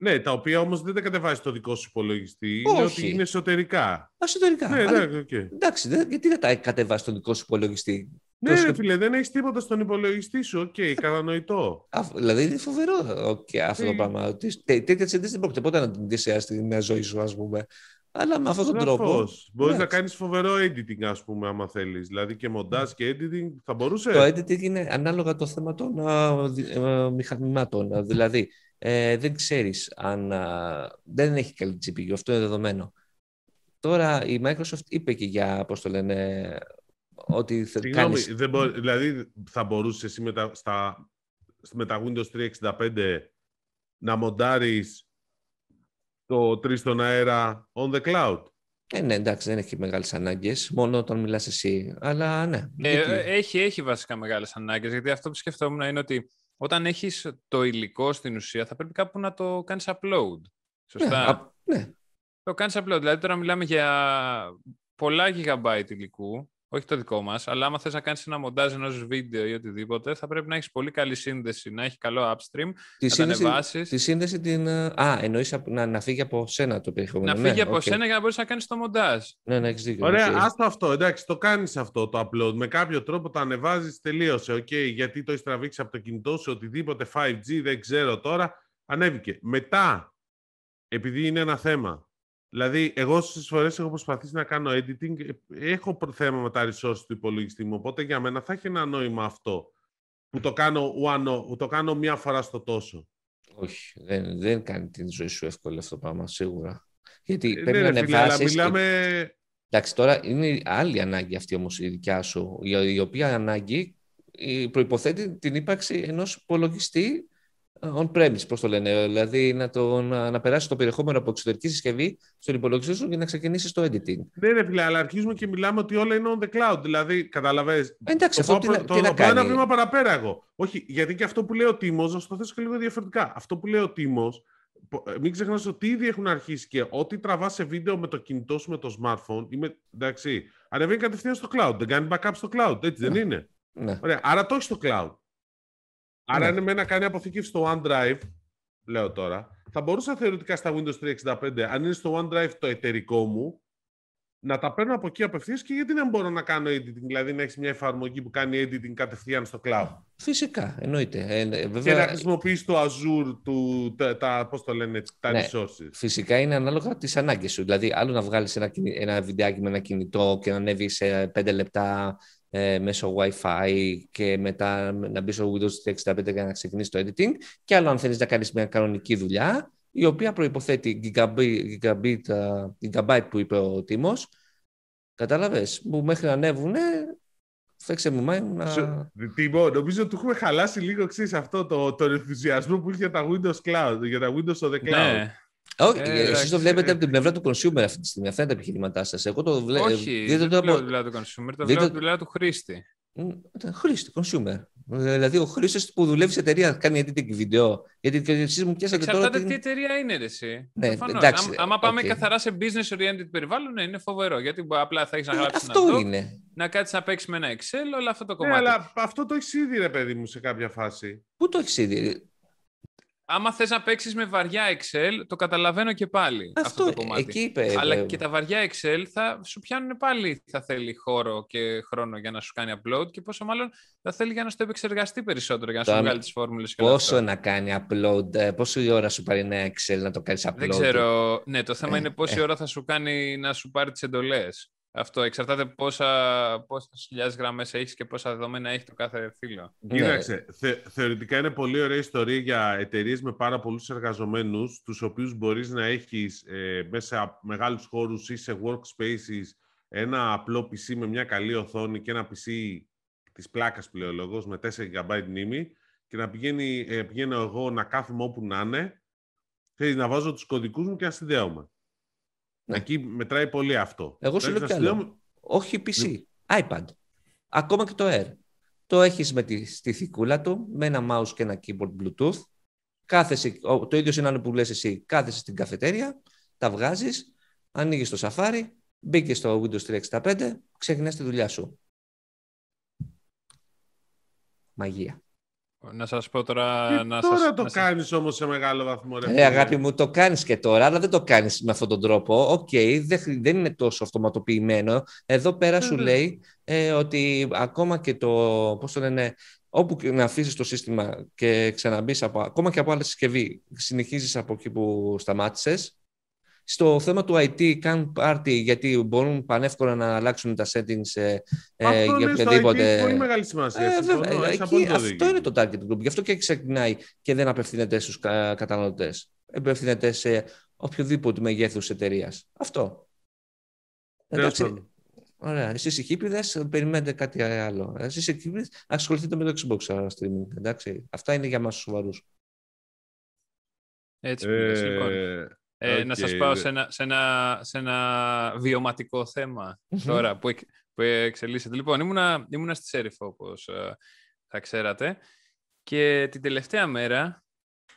Ναι, τα οποία όμως δεν τα κατεβάζεις στο δικό σου υπολογιστή. Όχι. Είναι ότι είναι εσωτερικά. Εσωτερικά. Ναι, Αλλά... ναι, okay. Εντάξει, γιατί δεν τα κατεβάζεις στο δικό σου υπολογιστή; Ναι, ρε, φίλε, δεν έχεις τίποτα στον υπολογιστή σου. OK, okay, κατανοητό. δηλαδή είναι φοβερό okay, αυτό το πράγμα. Τέτοια τσεντή δεν πρόκειται ποτέ να την δει στη μια ζωή σου, ας πούμε. Αλλά με αυτόν τον τρόπο. Μπορείς να κάνεις φοβερό editing, ας πούμε, άμα θέλεις. Δηλαδή και μοντάζ και editing θα μπορούσε; Το editing είναι ανάλογα το θέμα των uh, μηχανημάτων. Δηλαδή, ε, δεν ξέρεις αν δεν έχει καλή GPU, αυτό είναι δεδομένο. Τώρα η Microsoft είπε και για, πώς το λένε, ότι θα Συγγνώμη, δεν δηλαδή θα μπορούσες εσύ με τα, στα, με τα Windows 365 να μοντάρεις το 3 στον αέρα on the cloud; Ε, ναι, εντάξει, δεν έχει μεγάλες ανάγκες, μόνο όταν μιλάς εσύ. Αλλά ναι. Ε, έχει, έχει βασικά μεγάλες ανάγκες, γιατί αυτό που σκεφτόμουν είναι ότι όταν έχεις το υλικό στην ουσία, θα πρέπει κάπου να το κάνεις upload. Σωστά. Ναι. ναι. Το κάνεις upload. Δηλαδή τώρα μιλάμε για πολλά gigabyte υλικού, όχι το δικό μας, αλλά άμα θες να κάνεις ένα μοντάζ ενός βίντεο ή οτιδήποτε, θα πρέπει να έχεις πολύ καλή σύνδεση, να έχει καλό upstream, τη να σύνδεση, τα ανεβάσεις. Τη σύνδεση την... Α, εννοείς να, να φύγει από σένα το περιεχόμενο. Να φύγει ναι, από okay. σένα για να μπορείς να κάνεις το μοντάζ. Ναι, ναι, έχεις δίκιο. Ωραία, okay. άστο αυτό, εντάξει, το κάνεις αυτό το upload. Με κάποιο τρόπο το ανεβάζεις, τελείωσε, okay, γιατί το έχεις τραβήξει από το κινητό σου, οτιδήποτε 5G, δεν ξέρω τώρα, ανέβηκε. Μετά, επειδή είναι ένα θέμα, Δηλαδή, εγώ στις φορές έχω προσπαθήσει να κάνω editing. Έχω θέμα με τα resources του υπολογιστή μου. Οπότε για μένα θα έχει ένα νόημα αυτό. Που το κάνω, one, που το κάνω μία φορά στο τόσο. Όχι, δεν, δεν κάνει την ζωή σου εύκολη αυτό το πράγμα, σίγουρα. Γιατί ε, πρέπει ναι, να ανεβάσεις. Μιλάμε... Εντάξει, τώρα είναι άλλη ανάγκη αυτή όμως η δικιά σου, η οποία ανάγκη προϋποθέτει την ύπαρξη ενός υπολογιστή on-premise, πώς το λένε, δηλαδή να, το, να, να περάσει το περιεχόμενο από εξωτερική συσκευή στον υπολογιστή σου και να ξεκινήσεις το editing. Ναι, ναι, φίλε, αλλά αρχίζουμε και μιλάμε ότι όλα είναι on the cloud. Δηλαδή, καταλαβαίνεις. Εντάξει, το αυτό πάω, τι, το, τι να κάνει. ένα βήμα παραπέρα εγώ. Όχι, γιατί και αυτό που λέει ο Τίμος, να το θέσω και λίγο διαφορετικά. Αυτό που λέει ο Τίμος, ε, μην ξεχνάς ότι ήδη έχουν αρχίσει και ό,τι τραβάς σε βίντεο με το κινητό σου, με το smartphone, είμαι, εντάξει, ανεβαίνει κατευθείαν στο cloud. Δεν κάνει backup στο cloud, έτσι δεν ναι. είναι; Ναι. Ωραία, άρα το έχεις στο cloud. Άρα, ναι. είναι με να κάνει αποθήκευση στο OneDrive, λέω τώρα, θα μπορούσα θεωρητικά στα Windows 365, αν είναι στο OneDrive το εταιρικό μου, να τα παίρνω από εκεί απευθείας και γιατί δεν μπορώ να κάνω editing, δηλαδή να έχεις μια εφαρμογή που κάνει editing κατευθείαν στο cloud. Φυσικά, εννοείται. Ε, ε βέβαια... Και να χρησιμοποιήσει το Azure, του, τα, τα, πώς το λένε, τα ναι, resources. Φυσικά είναι ανάλογα τις ανάγκες σου. Δηλαδή, άλλο να βγάλεις ένα, ένα βιντεάκι με ένα κινητό και να ανέβεις σε 5 λεπτά ε, μέσω Wi-Fi και μετά να μπει στο Windows 365 για να ξεκινήσει το editing και άλλο αν θέλεις να κάνεις μια κανονική δουλειά η οποία προϋποθέτει gigabit, gigabit, gigabyte που είπε ο Τίμος κατάλαβες; Που μέχρι να ανέβουν Φέξε μου μάι να... Τίμο, νομίζω ότι έχουμε χαλάσει λίγο ξέρεις, αυτό το, το ενθουσιασμό που είχε για τα Windows Cloud, για τα Windows on the Cloud. Ναι. Όχι, ε, εσείς το βλέπετε από την πλευρά του consumer αυτή τη στιγμή. Αυτά είναι τα επιχειρήματά σας. Εγώ το βλέπω. Όχι, δεν το βλέπω από... του consumer, το βλέπω από την πλευρά του χρήστη. Χρήστη, consumer. Δηλαδή ο χρήστη που δουλεύει σε εταιρεία κάνει editing βίντεο. Γιατί εσείς μου πιάσατε τώρα. Εξαρτάται τι εταιρεία είναι, εσύ. Ναι, εντάξει, άμα πάμε okay. καθαρά σε business oriented περιβάλλον, ναι, είναι φοβερό. Γιατί απλά θα έχεις να ε, γράψεις αυτό ένα είναι. να κάτσεις να παίξεις με ένα Excel, όλο αυτό το ναι, κομμάτι. Ναι, αλλά αυτό το έχεις ήδη, ρε παιδί μου, σε κάποια φάση. Πού το έχεις ήδη; Άμα θες να παίξεις με βαριά Excel, το καταλαβαίνω και πάλι αυτό, αυτό το κομμάτι. Εκεί είπε, Αλλά και τα βαριά Excel θα σου πιάνουν πάλι, θα θέλει χώρο και χρόνο για να σου κάνει upload και πόσο μάλλον θα θέλει για να στο επεξεργαστεί περισσότερο, για να σου βγάλει τις φόρμουλες. Και πόσο να κάνει upload, ε, πόση ώρα σου πάρει ένα Excel να το κάνεις upload; Δεν ξέρω, ναι, το θέμα ε, είναι πόση ε. ώρα θα σου κάνει να σου πάρει τις εντολές. Αυτό εξαρτάται πόσα, πόσες χιλιάδες γραμμές έχεις και πόσα δεδομένα έχει το κάθε φύλλο. Κοίταξε, θε, θεωρητικά είναι πολύ ωραία ιστορία για εταιρείες με πάρα πολλούς εργαζομένους, τους οποίους μπορείς να έχεις ε, μέσα από μεγάλους χώρους ή σε workspaces ένα απλό PC με μια καλή οθόνη και ένα PC της πλάκας πλέον με 4 GB μνήμη και να πηγαίνει, ε, πηγαίνω εγώ να κάθομαι όπου να είναι, θέλει να βάζω τους κωδικούς μου και να συνδέομαι. Ναι. Εκεί μετράει πολύ αυτό. Εγώ σου λέω κι άλλο. Όχι PC, ναι. iPad. Ακόμα και το Air. Το έχεις με τη, στη θηκούλα του, με ένα mouse και ένα keyboard Bluetooth. Κάθεσαι, το ίδιο είναι που λες εσύ, κάθεσαι στην καφετέρια, τα βγάζεις, ανοίγεις το Safari, μπήκες στο Windows 365, ξεκινάς τη δουλειά σου. Μαγεία. Να σας πω τώρα... Και να τώρα σας, το να κάνεις όμως σε μεγάλο βαθμό. Ρε, ε, αγάπη μου, το κάνεις και τώρα, αλλά δεν το κάνεις με αυτόν τον τρόπο. OK, okay, δεν, δεν είναι τόσο αυτοματοποιημένο. Εδώ πέρα σου λέει ε, ότι ακόμα και το, πώς το λένε, όπου να αφήσεις το σύστημα και ξαναμπείς ακόμα και από άλλη συσκευή, συνεχίζεις από εκεί που σταμάτησες, στο θέμα του IT κάνουν πάρτι γιατί μπορούν πανεύκολα να αλλάξουν τα settings ε, ε για οποιαδήποτε. Αυτό πολύ μεγάλη σημασία. Ε, βέβαια, εκεί, αυτό είναι το target group. Γι' αυτό και ξεκινάει και δεν απευθύνεται στους καταναλωτές. Απευθύνεται σε οποιοδήποτε μεγέθους εταιρείας. Αυτό. Εντάξει. Ωραία. Εσείς οι χίπηδες περιμένετε κάτι άλλο. Εσείς οι χίπηδες ασχοληθείτε με το Xbox streaming. Εντάξει. Αυτά είναι για μας σοβαρούς. Έτσι ε, λοιπόν. Ε, Να σας πάω σε ένα, σε ένα, σε ένα βιωματικό θέμα τώρα που, που εξελίσσεται. Λοιπόν, ήμουνα, ήμουνα στη Σέριφο, όπως ε, θα ξέρατε, και την τελευταία μέρα,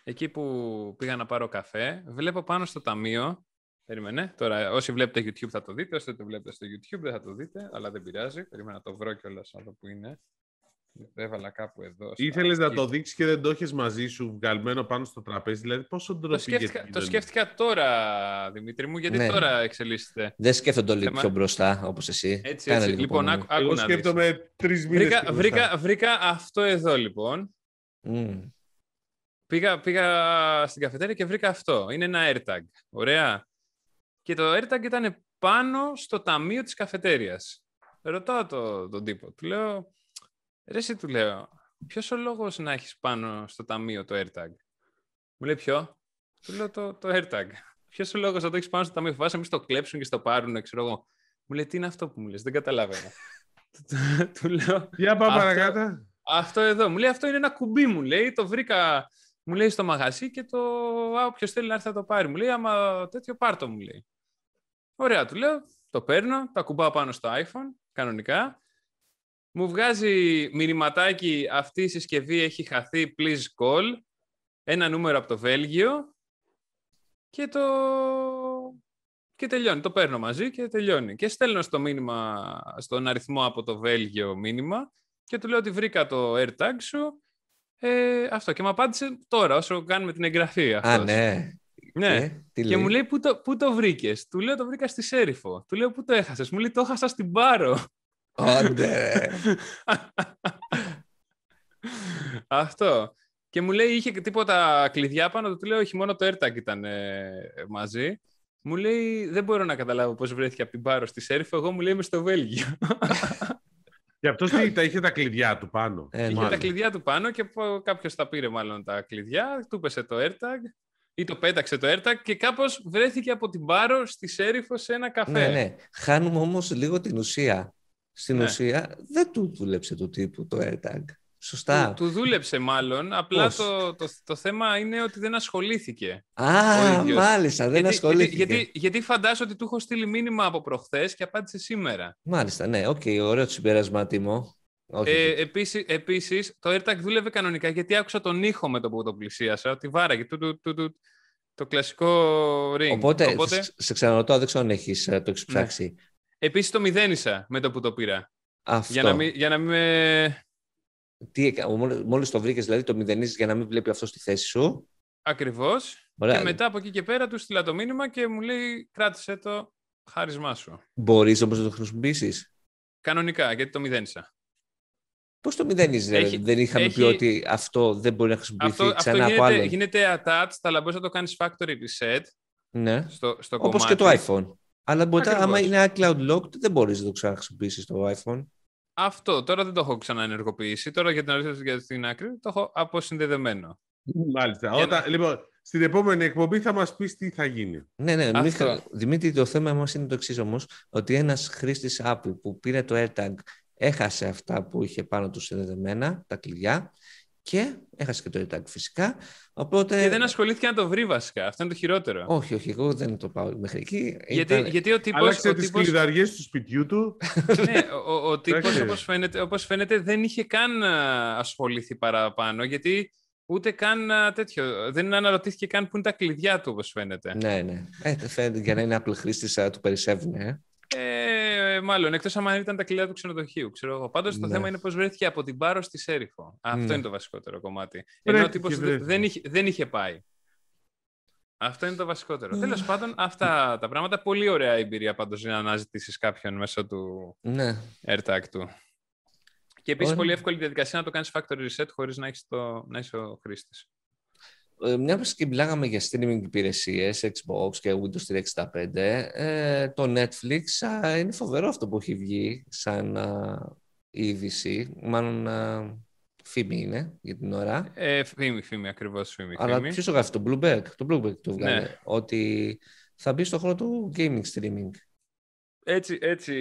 εκεί που πήγα να πάρω καφέ, βλέπω πάνω στο ταμείο, περίμενε, τώρα όσοι βλέπετε YouTube θα το δείτε, όσοι δεν το βλέπετε στο YouTube δεν θα το δείτε, αλλά δεν πειράζει, περίμενα να το βρω κιόλας εδώ που είναι. Το έβαλα κάπου εδώ. Ήθελες να το δείξεις και δεν το έχεις μαζί σου βγαλμένο πάνω στο τραπέζι. Δηλαδή, πόσο ντροπή. Το σκέφτηκα, το σκέφτηκα τώρα, Δημήτρη μου, γιατί ναι. τώρα εξελίσσεται. Δεν σκέφτονται λίγο πιο μπροστά, όπως εσύ. Έτσι, έτσι. Λοιπόν, άκου, άκου Εγώ σκέφτομαι τρεις μήνες. Βρήκα, βρήκα, βρήκα, αυτό εδώ, λοιπόν. Mm. Πήγα, πήγα στην καφετέρια και βρήκα αυτό. Είναι ένα AirTag. Ωραία. Και το AirTag ήταν πάνω στο ταμείο της καφετέριας. Ρωτάω το, τον τύπο. Του λέω, Ρε εσύ του λέω, ποιος ο λόγος να έχεις πάνω στο ταμείο το AirTag; Μου λέει ποιο; Του λέω το, το AirTag. Ποιος ο λόγος να το έχεις πάνω στο ταμείο; Φοβάσαι εμείς το κλέψουν και στο πάρουν, ξέρω εγώ. Μου λέει τι είναι αυτό που μου λες, δεν καταλαβαίνω. του λέω. Για πάμε παρακάτω. Αυτό εδώ. Μου λέει αυτό είναι ένα κουμπί μου λέει. Το βρήκα μου λέει στο μαγαζί και το. Όποιος θέλει να έρθει να το πάρει. Μου λέει άμα τέτοιο πάρτο μου λέει. Ωραία, του λέω. Το παίρνω, το ακουμπάω πάνω στο iPhone κανονικά μου βγάζει μηνυματάκι αυτή η συσκευή έχει χαθεί, please call, ένα νούμερο από το Βέλγιο και το... Και τελειώνει. Το παίρνω μαζί και τελειώνει. Και στέλνω στο μήνυμα, στον αριθμό από το Βέλγιο μήνυμα και του λέω ότι βρήκα το AirTag σου. Ε, αυτό. Και μου απάντησε τώρα, όσο κάνουμε την εγγραφή. Αυτός. Α, ναι. Ναι. και μου λέει, πού το, πού το βρήκες; Του λέω, το βρήκα στη Σέριφο. Του λέω, πού το έχασες; Μου λέει, το έχασα στην Πάρο. Άντε. Αυτό. Και μου λέει, είχε τίποτα κλειδιά πάνω, του λέω, όχι μόνο το AirTag ήταν ε, μαζί. Μου λέει, δεν μπορώ να καταλάβω πώς βρέθηκε από την Πάρο στη Σέριφο, εγώ μου λέει είμαι στο Βέλγιο. Και αυτός τι, τα είχε τα κλειδιά του πάνω. Ε, είχε τα κλειδιά του πάνω και κάποιος τα πήρε μάλλον τα κλειδιά, του πέσε το AirTag ή το πέταξε το AirTag και κάπως βρέθηκε από την Πάρο στη Σέριφο σε ένα καφέ. Ναι, ναι. Χάνουμε όμως λίγο την ουσία στην ναι. ουσία δεν του δούλεψε του τύπου το AirTag. Σωστά. Του, του δούλεψε μάλλον, απλά το, το, το, θέμα είναι ότι δεν ασχολήθηκε. Α, μάλιστα, δεν γιατί, ασχολήθηκε. Γιατί, γιατί, γιατί φαντάζομαι ότι του έχω στείλει μήνυμα από προχθές και απάντησε σήμερα. Μάλιστα, ναι, OK, okay, ωραίο το συμπέρασμα, Τίμο. Ε, επίσης, επίσης, το AirTag δούλευε κανονικά γιατί άκουσα τον ήχο με το που το πλησίασα, ότι βάραγε του, του, του, του, το κλασικό ring. Οπότε, Οπότε... σε ξαναρωτώ, δεν ξέρω αν έχεις, ε, το έχεις ναι. Ψάξει. Επίσης το μηδένισα με το που το πήρα. Αυτό. Για να μην, για να μην με... Τι μόλις το βρήκες, δηλαδή το μηδενίζεις για να μην βλέπει αυτό στη θέση σου. Ακριβώς. Και μετά από εκεί και πέρα του έστειλα το μήνυμα και μου λέει κράτησε το χάρισμά σου. Μπορείς όμως να το χρησιμοποιήσεις. Κανονικά, γιατί το μηδένισα. Πώς το μηδενίζει, δηλαδή, δεν είχαμε έχει... πει ότι αυτό δεν μπορεί να χρησιμοποιηθεί αυτό, ξανά αυτό από άλλο. Γίνεται attached, αλλά μπορεί να το κάνεις factory reset. Ναι. Στο, στο Όπως και το iPhone. Αλλά μπορεί, Ακριβώς. άμα είναι iCloud locked, δεν μπορείς να το ξαναχρησιμοποιήσεις στο iPhone. Αυτό. Τώρα δεν το έχω ξαναενεργοποιήσει. Τώρα για την, αλήθεια, για την άκρη το έχω αποσυνδεδεμένο. Μάλιστα. Για Όταν, λοιπόν, στην επόμενη εκπομπή θα μας πεις τι θα γίνει. Ναι, ναι. Αυτό. Μίχα, Δημήτρη, το θέμα μας είναι το εξής όμως, ότι ένας χρήστης Apple που πήρε το AirTag έχασε αυτά που είχε πάνω του συνδεδεμένα, τα κλειδιά, και έχασε και το AirTag φυσικά. Οπότε... Και δεν ασχολήθηκε να το βρει βασικά. Αυτό είναι το χειρότερο. Όχι, όχι, εγώ δεν το πάω μέχρι εκεί. γιατί, Ήταν- γιατί ο τύπος, Άλλαξε ο τις τύπος, κλειδαριές του σπιτιού του. ναι, ο, ο, ο τύπος Εντάξει. όπως, φαίνεται, όπως φαίνεται δεν είχε καν α, ασχοληθεί παραπάνω γιατί ούτε καν α, τέτοιο, δεν αναρωτήθηκε καν που είναι τα κλειδιά του όπως φαίνεται. Ναι, ναι. Ε, φαίνεται, για να είναι Apple χρήστης α, του περισσεύουν, ε. Ε, μάλλον, εκτός άμα ήταν τα κλειδιά του ξενοδοχείου, ξέρω εγώ. Πάντως το Ναι. θέμα είναι πώς βρέθηκε από την Πάρο στη Σέριφο. Αυτό Ναι. είναι το βασικότερο κομμάτι. Ενώ ο Βρέθηκε, τύπος δε- βρέθηκε. δεν είχε, δεν είχε πάει. Αυτό είναι το βασικότερο. Mm. Τέλος πάντων, αυτά τα πράγματα. Πολύ ωραία εμπειρία πάντως για να αναζητήσεις κάποιον μέσω του Ναι. AirTag του. Και επίσης Ωραία. πολύ εύκολη διαδικασία να το κάνεις factory reset χωρίς να, έχεις το, να είσαι ο χρήστης. Ε, Μια που και μιλάγαμε για streaming υπηρεσίες, Xbox και Windows 365, ε, το Netflix α, είναι φοβερό αυτό που έχει βγει σαν α, είδηση. Μάλλον α, φήμη είναι για την ώρα. Ε, φήμη, φήμη, ακριβώς φήμη. Αλλά φήμη. ποιος το γράφει, το Bloomberg. Το Bloomberg το βγάλε. Ναι. Ότι θα μπει στο χώρο του gaming streaming. Έτσι, έτσι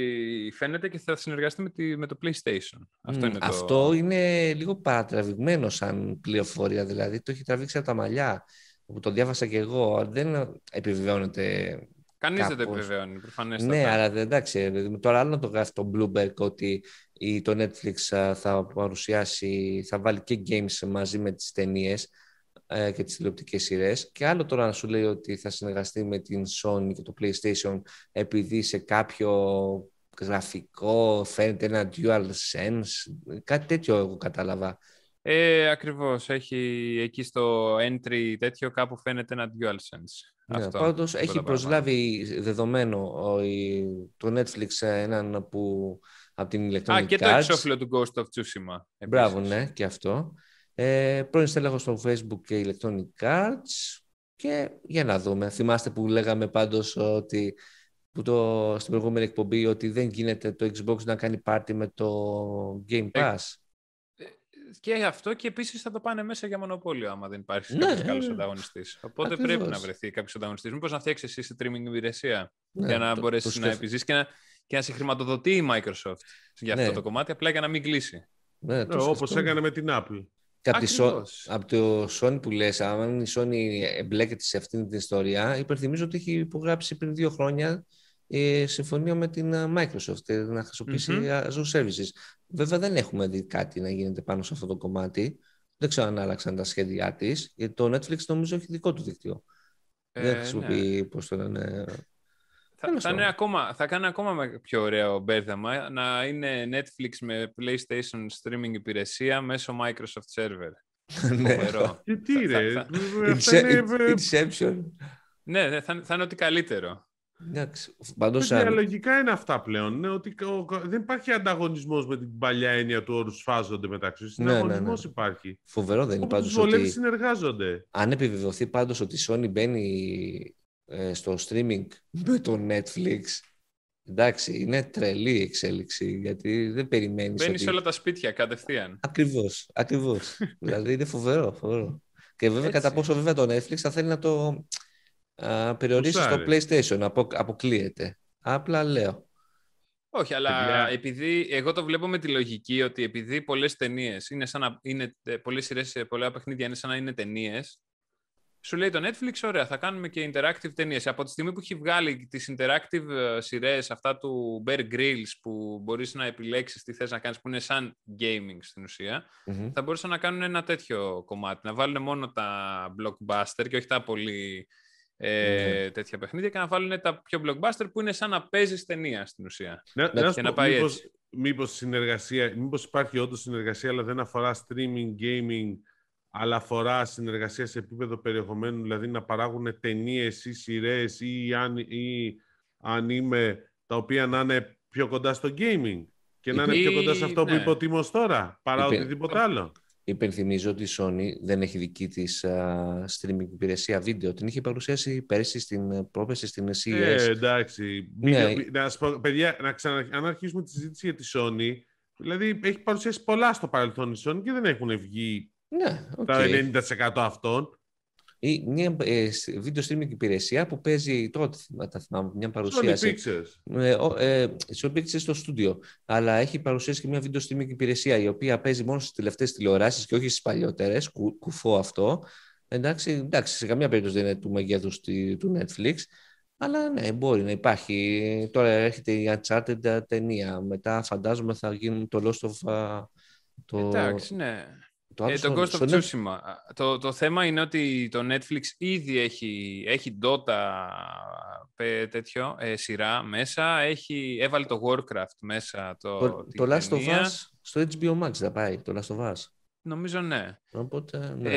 φαίνεται και θα συνεργαστεί με, τη, με το PlayStation. Αυτό Μμ, είναι το... αυτό είναι λίγο παρατραβηγμένο σαν πληροφορία, δηλαδή το έχει τραβήξει από τα μαλλιά. Που το διάβασα και εγώ, δεν επιβεβαιώνεται Κανείς δεν το κάπως. επιβεβαιώνει, προφανέστατα. Ναι, αλλά δεν- εντάξει, ρε παιδί μου, τώρα άλλο να το γράφει το Bloomberg ότι η, το Netflix α, θα παρουσιάσει, θα βάλει και games μαζί με τις ταινίες και τις τηλεοπτικές σειρές και άλλο τώρα να σου λέει ότι θα συνεργαστεί με την Sony και το PlayStation επειδή σε κάποιο γραφικό φαίνεται ένα dual sense, κάτι τέτοιο εγώ κατάλαβα. Ε, ακριβώς. Έχει εκεί στο entry τέτοιο κάπου φαίνεται ένα DualSense. Ναι, Αυτό. πάντως Τίποτα έχει παραπάνω. προσλάβει δεδομένο ο, η- το Netflix ε, έναν που από την Electronic Α, και το Arts. εξώφυλλο του Ghost of Tsushima. Μπράβο, επίσης. ναι, και αυτό. Ε, πρώην στέλεχος στο Facebook και Electronic Arts. Και για να δούμε. Θυμάστε που λέγαμε πάντως ότι που το, στην προηγούμενη εκπομπή ότι δεν γίνεται το Xbox να κάνει πάρτι με το Game Ε, Pass; Και αυτό και επίσης θα το πάνε μέσα για μονοπόλιο άμα δεν υπάρχει Ναι, κάποιος καλός ναι. ανταγωνιστής. Οπότε Ακριβώς. πρέπει να βρεθεί κάποιος ανταγωνιστής. Μήπως να φτιάξει εσύ streaming υπηρεσία Ναι, για να το- μπορέσεις το να σκέφ- επιζήσεις και να, και να σε χρηματοδοτεί η Microsoft για αυτό Ναι. το κομμάτι, απλά για να μην κλείσει. Ναι, το Ε, όπως σκεφτόμουν. έκανε με την Apple. Και από, τη Sony- Ακριβώς. από το Sony που λες, αν η Sony εμπλέκεται σε αυτήν την ιστορία, υπενθυμίζω ότι έχει υπογράψει πριν δύο χρόνια ε, συμφωνία με την ε, Microsoft ε, να χρησιμοποιήσει Μμμ. Azure Services. Βέβαια δεν έχουμε δει κάτι να γίνεται πάνω σε αυτό το κομμάτι. Δεν ξέρω αν άλλαξαν τα σχέδιά της. Γιατί το Netflix νομίζω έχει δικό του δίκτυο. Ε, δεν ναι. χρησιμοποιεί, πώς το λένε. Θα, Τέλος θα, είναι πάντων. ακόμα, θα κάνει ακόμα με- πιο ωραίο μπέρδεμα να είναι Netflix με PlayStation streaming υπηρεσία μέσω Microsoft Server. Ναι. Φοβερό. Και τι Θα- ρε, θα- αυτά είναι, Ince- ε, Inception. ναι, ναι, θα, θα είναι ό,τι καλύτερο. Εντάξει. Πάντως, παιδιά, α, λογικά είναι αυτά πλέον. Ναι, ότι ο- δεν υπάρχει ανταγωνισμός με την παλιά έννοια του όρους σφάζονται μεταξύ τους. Ναι, ναι, ναι. Συναγωνισμός υπάρχει. φοβερό δεν είναι Όπου τους πάντως βολεύει ότι συνεργάζονται. αν επιβεβαιωθεί πάντως ότι η Sony μπαίνει ε, στο streaming με το Netflix, εντάξει, είναι τρελή η εξέλιξη, γιατί δεν περιμένεις Μπαίνεις ότι... σε όλα τα σπίτια κατευθείαν. Ακριβώς, ακριβώς. δηλαδή είναι φοβερό, φοβερό. Και βέβαια Έτσι. κατά πόσο βέβαια το Netflix θα θέλει να το α, περιορίσει στο Πουσάρει. PlayStation, απο, αποκλείεται. Απλά λέω. Όχι, αλλά Παιδιά. επειδή εγώ το βλέπω με τη λογική ότι επειδή πολλές ταινίες είναι σαν να είναι. Πολλές σειρές, πολλά παιχνίδια είναι σαν να είναι ταινίες. Σου λέει το Netflix, ωραία, θα κάνουμε και interactive ταινίες. Από τη στιγμή που έχει βγάλει τις interactive σειρές, αυτά του Bear Grylls, που μπορείς να επιλέξεις τι θες να κάνεις, που είναι σαν gaming στην ουσία, Μμμ. θα μπορούσαν να κάνουν ένα τέτοιο κομμάτι. Να βάλουν μόνο τα blockbuster και όχι τα πολύ ε, Ναι. τέτοια παιχνίδια και να βάλουν τα πιο blockbuster που είναι σαν να παίζεις ταινία στην ουσία. Να, Ναι, να σου και πω, να πάει μήπως, έτσι. μήπως, συνεργασία, μήπως υπάρχει όντως συνεργασία, αλλά δεν αφορά streaming, gaming, αλλά αφορά συνεργασία σε επίπεδο περιεχομένου, δηλαδή να παράγουν ταινίες ή σειρές ή, αν, ή αν είμαι, τα οποία να είναι πιο κοντά στο gaming και να είναι Ή- πιο κοντά σε αυτό που ναι. είπε ο Τίμος τώρα, παρά Είπε- οτιδήποτε άλλο. Υπενθυμίζω ότι η Sony δεν έχει δική της streaming υπηρεσία βίντεο. Την είχε παρουσιάσει πέρσι στην πρόπερσι στην CES. Ε, εντάξει. Ναι. Να σας πω, παιδιά, να ξανα... αν αρχίσουμε τη συζήτηση για τη Sony, δηλαδή έχει παρουσιάσει πολλά στο παρελθόν η Sony και δεν έχουν βγει Ναι, οκ. τα 90% αυτών. Ή μια ε, βίντεο streaming υπηρεσία που παίζει τότε, θυμά- τα θυμάμαι, μια Sony παρουσίαση. Pictures. Ε, ο- ε, Sony Pictures στο στούντιο. Αλλά έχει παρουσιάσει και μια βίντεο streaming υπηρεσία η οποία παίζει μόνο στις τελευταίες τηλεοράσεις και όχι στις παλιότερες. Κου, κουφό αυτό. Εντάξει, εντάξει, σε καμία περίπτωση δεν είναι του μεγέθους του Netflix. Αλλά ναι, μπορεί να υπάρχει. Τώρα έρχεται η Uncharted ταινία. Μετά φαντάζομαι θα γίνουν το Lost of. α, Το, Εντάξει, ναι. Το άλλο Ε, το στο- Ghost στο of Net- Tsushima. Το, το θέμα είναι ότι το Netflix ήδη έχει, έχει Dota πε- τέτοιο, ε, σειρά μέσα, έχει, έβαλε το Warcraft μέσα. Το, Το, την το Last of ταινία. Us στο HBO Max θα πάει. Το Last of Us. Νομίζω ναι. Οπότε, ναι.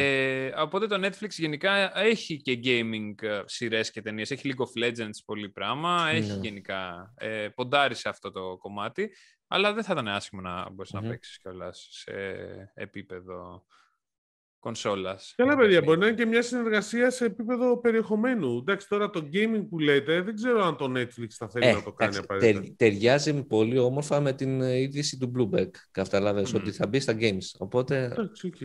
Ε, οπότε το Netflix γενικά έχει και gaming ε, σειρές και ταινίες. Έχει League of Legends πολύ πράγμα. Έχει Ναι. γενικά ε, ποντάρει σε αυτό το κομμάτι. Αλλά δεν θα ήταν άσχημο να μπορείς Μμμ. να παίξεις κιόλας σε επίπεδο κονσόλας. Καλά, παιδιά, μπορεί να είναι και μια συνεργασία σε επίπεδο περιεχομένου. Εντάξει, τώρα το gaming που λέτε, δεν ξέρω αν το Netflix θα θέλει Ε, να το κάνει εντάξει, απαραίτητα. τερ- ταιριάζει πολύ όμορφα με την ε, είδηση του Bloomberg. Καταλάβες Μμμ. ότι θα μπει στα games. Οπότε Εντάξει, οκ.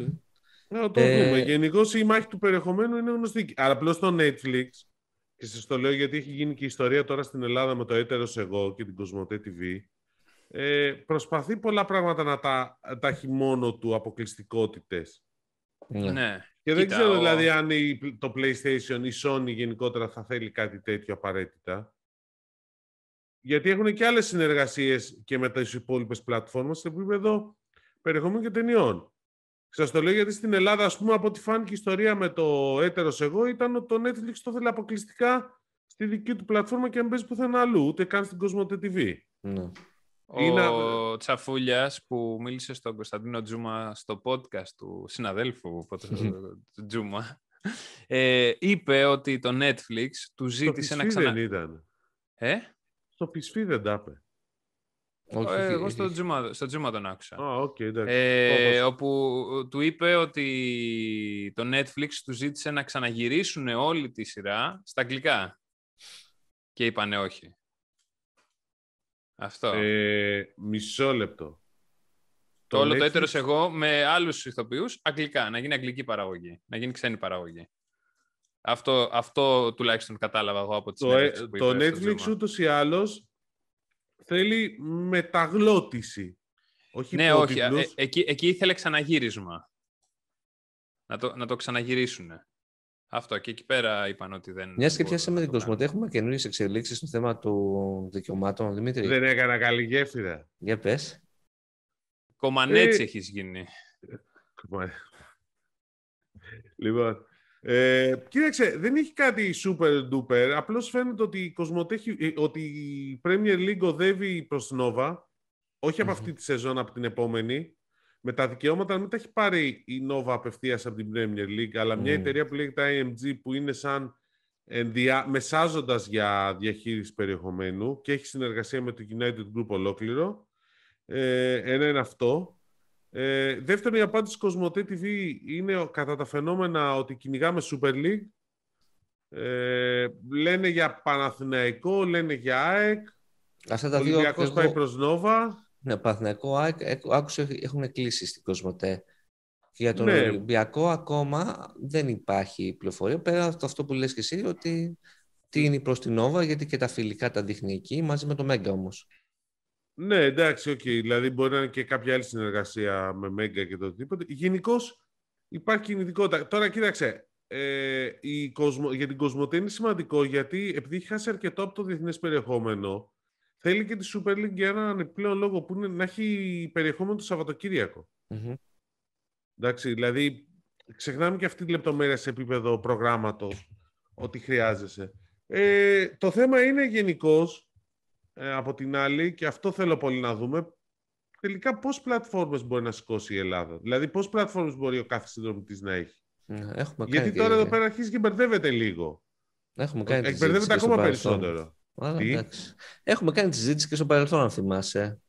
Να το Ε, δούμε. Γενικώς η μάχη του περιεχομένου είναι γνωστή. Αλλά απλώς το Netflix, και σας το λέω γιατί έχει γίνει και η ιστορία τώρα στην Ελλάδα με το έτερος εγώ και την Κοσμοτέ TV, ε, προσπαθεί πολλά πράγματα να τα, τα έχει μόνο του αποκλειστικότητες. ναι. Ναι. Και δεν Κοίτα, ξέρω ο- δηλαδή αν η, το PlayStation, η Sony γενικότερα θα θέλει κάτι τέτοιο απαραίτητα. Γιατί έχουν και άλλες συνεργασίες και με τις υπόλοιπες πλατφόρμες σε επίπεδο περιεχομένου και ταινιών. Σας το λέω γιατί στην Ελλάδα, ας πούμε, από ό,τι φάνηκε η ιστορία με το έτερος εγώ, ήταν ότι το Netflix το θέλει αποκλειστικά στη δική του πλατφόρμα και δεν παίζει πουθενά αλλού, ούτε καν στην Κοσμοτέ TV. ναι. Ο Είναι- Τσαφούλιας που μίλησε στον Κωνσταντίνο Τζούμα στο podcast του συναδέλφου πότε- του Τζούμα ε, είπε ότι το Netflix του Στο ζήτησε να PSV ξανα... δεν ήταν. Ε; Στο PSV δεν τα είπε. Όχι, Ε, όχι, εγώ όχι. στο Τζούμα, στο Τζούμα τον άκουσα. Α, οκ, εντάξει. Ε, Όπως- όπου του είπε ότι το Netflix του ζήτησε να ξαναγυρίσουν όλη τη σειρά στα αγγλικά. Και είπανε όχι. Αυτό. Ε, μισό λεπτό. το όλο το Netflix- έτερος εγώ με άλλους ηθοποιούς αγγλικά. Να γίνει αγγλική παραγωγή. Να γίνει ξένη παραγωγή. Αυτό, αυτό τουλάχιστον κατάλαβα εγώ από τις Το, ε, συνέντευξη που το είπες στο Netflix Zuma. ούτως ή άλλως θέλει μεταγλώτηση. Όχι Ναι, όχι. υπότιτλους. ε, εκεί, εκεί ήθελε ξαναγύρισμα. Να το, να το ξαναγυρίσουν. Αυτό. Και εκεί πέρα είπαν ότι δεν. Μιας και μπορούν πιάσαμε να την το κάνουν. Κοσμοτέ, έχουμε καινούριες εξελίξεις στο θέμα των δικαιωμάτων. Δημήτρη, Δεν έκανα καλή γέφυρα. για πες. Κομμανέτσι Ε, έχεις γίνει. λοιπόν, ε, κοίταξε, δεν έχει κάτι super duper. Απλώς φαίνεται ότι η, Κοσμοτέ έχει- ε, ότι η Premier League οδεύει προς Nova. Όχι από Μμμ. αυτή τη σεζόν, από την επόμενη. Με τα δικαιώματα να μην τα έχει πάρει η Nova απευθείας από την Premier League, αλλά μια Μμ. εταιρεία που λέγεται IMG που είναι σαν ενδια... μεσάζοντας για διαχείριση περιεχομένου και έχει συνεργασία με το United Group ολόκληρο. Ε, ένα είναι αυτό. Ε, δεύτερον, η απάντηση της Κοσμοτέ TV είναι ο- κατά τα φαινόμενα ότι κυνηγάμε Super League. Ε, λένε για Παναθηναϊκό, λένε για ΑΕΚ. Αυτά τα Ο δύο. Ολυμπιακός εγώ- πάει προς Νόβα. Ναι, Παναθηναϊκός, ΑΕΚ, ε, άκουσα ότι έχουν κλείσει στην Κοσμοτέ. Και για τον Ναι. Ολυμπιακό ακόμα δεν υπάρχει πληροφορία. Πέρα από αυτό που λες και εσύ, ότι τι είναι προς την Νόβα, γιατί και τα φιλικά τα δείχνει εκεί, μαζί με το Μέγκα όμως. Ναι, εντάξει, οκ. Δηλαδή μπορεί να είναι και κάποια άλλη συνεργασία με Mega και το οτιδήποτε. Γενικώς υπάρχει κινητικότητα. Τώρα κοίταξε. Ε, η Κοσμο... Για την Κοσμοτέ είναι σημαντικό γιατί επειδή έχει χάσει αρκετό από το διεθνές περιεχόμενο, θέλει και τη Super League για έναν επιπλέον λόγο που είναι να έχει περιεχόμενο το Σαββατοκύριακο. Μμμ. Εντάξει, δηλαδή ξεχνάμε και αυτή τη λεπτομέρεια σε επίπεδο προγράμματος ότι χρειάζεσαι. Ε, το θέμα είναι γενικώς από την άλλη και αυτό θέλω πολύ να δούμε τελικά πώς πλατφόρμες μπορεί να σηκώσει η Ελλάδα. Δηλαδή πώς πλατφόρμες μπορεί ο κάθε συνδρομητής να έχει. Ναι, Έχουμε Γιατί κάνει τώρα και... εδώ πέρα αρχίζει και μπερδεύεται λίγο. Έχουμε κάνει τη Εκπαιδεύεται συζήτηση και στο ακόμα παρελθόν. περισσότερο. Αλλά, Τι; εντάξει. Έχουμε κάνει τη συζήτηση και στο παρελθόν, αν θυμάσαι.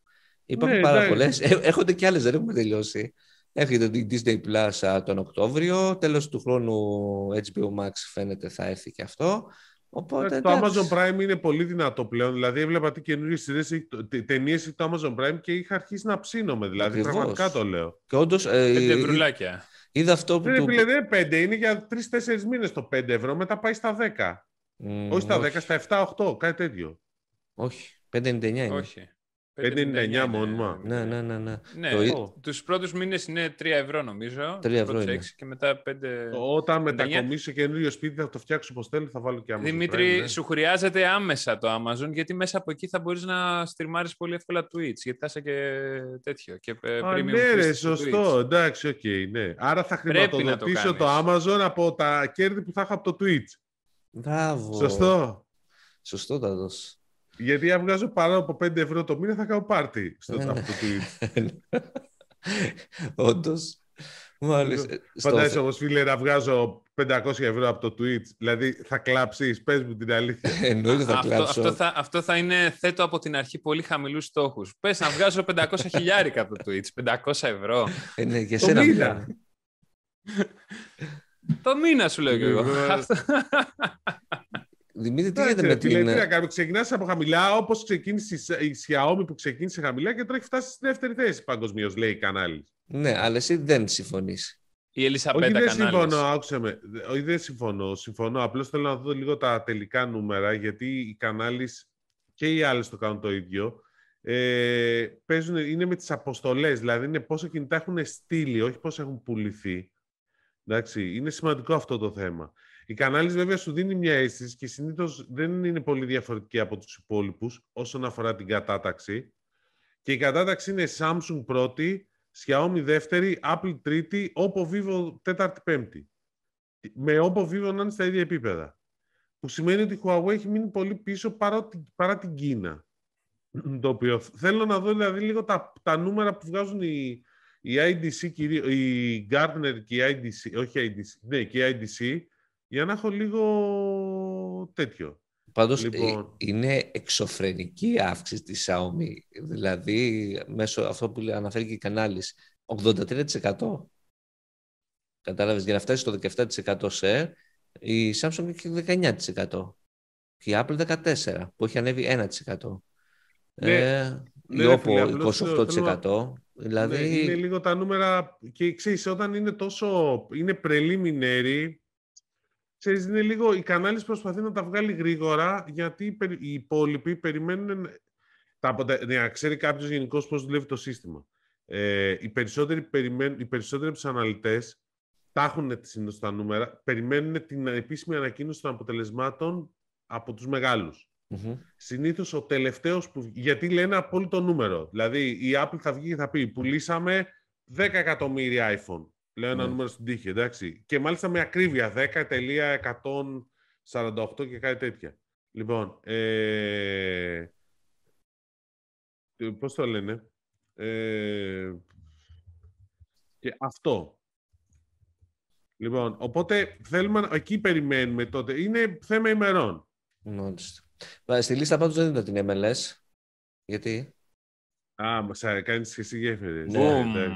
Υπάρχουν Ναι, πάρα εντάξει. πολλές. Έχονται και άλλες, δεν έχουμε τελειώσει. Έρχεται το Disney Plus τον Οκτώβριο, τέλος του χρόνου HBO Max φαίνεται θα έρθει και αυτό. Οπότε, το Amazon Prime είναι πολύ δυνατό πλέον. Δηλαδή, έβλεπα τι καινούριε ταινίες το Amazon Prime και είχα αρχίσει να ψήνομαι. Δηλαδή, Ακριβώς. πραγματικά το λέω. Και όντως. Ε, πέντε ευρουλάκια. Είδα αυτό που. Δεν είναι δεν πέντε, είναι για τρει-τέσσερι μήνες το 5 ευρώ, μετά πάει στα 10. Mm, όχι στα 10, στα 7-8, κάτι τέτοιο. Όχι, 5,99 είναι. Όχι. 5,99 μόνιμα. Ναι, ναι, ναι. ναι. ναι το... Τους πρώτους μήνες είναι 3 ευρώ νομίζω. 3 ευρώ είναι. και μετά 5... Όταν μετακομίσω σε καινούριο σπίτι θα το φτιάξω όπως θέλω, θα βάλω και Amazon Δημήτρη, ναι. σου χρειάζεται άμεσα το Amazon γιατί μέσα από εκεί θα μπορείς να στριμάρεις πολύ εύκολα Twitch γιατί θα είσαι και τέτοιο. Και ε, Α, ναι ρε, σωστό. Εντάξει, OK, okay, ναι. Άρα θα χρηματοδοτήσω το, το Amazon από τα κέρδη που θα έχω από το Twitch. Μπράβο. Σωστό. Σωστό θα δώσω. Γιατί αν βγάζω πάνω από 5 ευρώ το μήνα θα κάνω πάρτι στο ναι. αυτό το Twitch. Όντως. Μάλιστα. Φαντάζεσαι όμως, φίλε, να βγάζω 500 ευρώ από το Twitch. Δηλαδή, θα κλάψεις, πες μου την αλήθεια. Εννοείται θα κλάψω. Αυτό, αυτό, θα, αυτό θα είναι, θέτω από την αρχή πολύ χαμηλούς στόχους. Πες να βγάζω 500 χιλιάρικα από το Twitch, 500 ευρώ. Ε, ναι, για σένα μήνα. το μήνα σου λέω και εγώ. Δημήτρη, τι γίνεται με την... Τι να κάνουμε, ξεκινάς από χαμηλά, όπως ξεκίνησε η Xiaomi που ξεκίνησε χαμηλά και τώρα έχει φτάσει στη δεύτερη θέση παγκοσμίως, λέει η κανάλι. Ναι, αλλά εσύ δεν συμφωνείς. Η Ελισαπέτα Όχι, δεν συμφωνώ, άκουσε με. Όχι, δεν συμφωνώ. Συμφωνώ. Απλώς θέλω να δω λίγο τα τελικά νούμερα, γιατί οι κανάλι και οι άλλες το κάνουν το ίδιο. Ε, παίζουν, είναι με τις αποστολές, δηλαδή είναι πόσα κινητά έχουν στείλει, όχι πόσα έχουν πουληθεί. Εντάξει, είναι σημαντικό αυτό το θέμα. Η κανάλης βέβαια σου δίνει μια αίσθηση και συνήθως δεν είναι πολύ διαφορετική από τους υπόλοιπους όσον αφορά την κατάταξη. Και η κατάταξη είναι Samsung πρώτη, Xiaomi δεύτερη, Apple τρίτη, Oppo Vivo τέταρτη πέμπτη. Με Oppo Vivo να είναι στα ίδια επίπεδα. Που σημαίνει ότι η Huawei έχει μείνει πολύ πίσω παρά, παρά την Κίνα. Το οποίο θέλω να δω δηλαδή λίγο τα, τα νούμερα που βγάζουν οι, η IDC, η Gartner και η IDC, όχι IDC, ναι, και η IDC, για να έχω λίγο τέτοιο. Πάντως λοιπόν... είναι εξωφρενική η αύξηση της Xiaomi. Δηλαδή, μέσω αυτό που αναφέρει και η κανάλης, 83%. Κατάλαβες, για να φτάσει στο 17% σε η Samsung έχει 19%. Και η Apple 14% που έχει ανέβει 1%. Ναι, ε, ναι, η Oppo 28%. Δηλαδή... Ναι, είναι λίγο τα νούμερα και ξέρεις, όταν είναι τόσο, είναι preliminary, ξέρεις, είναι λίγο, η κανάλης προσπαθεί να τα βγάλει γρήγορα, γιατί οι υπόλοιποι περιμένουν τα αποτε... ναι, να ξέρει κάποιος γενικώς πώς δουλεύει το σύστημα. Ε, οι περισσότεροι, περιμένουν, οι περισσότεροι αναλυτές τα έχουν συνήθως τα νούμερα, περιμένουν την επίσημη ανακοίνωση των αποτελεσμάτων από τους μεγάλους. Mm-hmm. Συνήθως ο τελευταίος που... Γιατί λένε απόλυτο νούμερο. Δηλαδή η Apple θα βγει και θα πει πουλήσαμε 10 εκατομμύρια iPhone. Λέω ένα ναι. νούμερο στην τύχη, εντάξει. Και μάλιστα με ακρίβεια, 10.148 και κάτι τέτοια. Λοιπόν, ε... πώς το λένε. Ε... Και αυτό. Λοιπόν, οπότε θέλουμε, εκεί περιμένουμε τότε. Είναι θέμα ημερών. Μάλιστα. Στη λίστα πάντως δεν είδα την MLS. Γιατί; Α, μας κάνεις και εσύ γέφυρες. Ναι. ναι.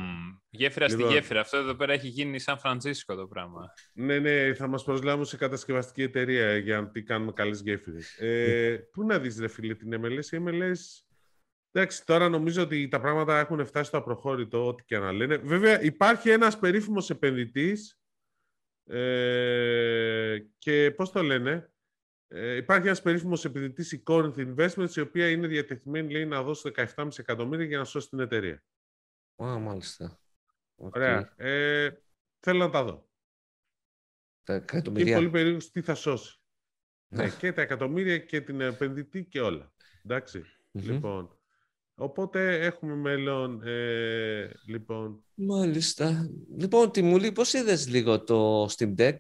Γέφυρα λοιπόν, στη γέφυρα. Αυτό εδώ πέρα έχει γίνει σαν Φρανσίσκο το πράγμα. Ναι, ναι, θα μας προσλάβουν σε κατασκευαστική εταιρεία για να τι κάνουμε καλές γέφυρες. Ε, πού να δεις, ρε φίλε, την MLS. Η MLS, εντάξει, τώρα νομίζω ότι τα πράγματα έχουν φτάσει στο απροχώρητο, ό,τι και να λένε. Βέβαια, υπάρχει ένας περίφημος επενδυτής ε, και πώς το λένε, ε, υπάρχει ένας περίφημος επενδυτή, η Corinth Investments, η οποία είναι διατεθειμένη λέει, να δώσει 17,5 εκατομμύρια για να σώσει την εταιρεία. Α, μάλιστα. Ωραία. Ε, θέλω να τα δω. Τα εκατομμύρια. Και πολύ περίεργος τι θα σώσει. ναι, και τα εκατομμύρια και την επενδυτή και όλα. Λοιπόν. Οπότε έχουμε μέλλον. Ε, λοιπόν. Μάλιστα. Λοιπόν, Τιμούλη, πώς είδες λίγο το Steam Deck?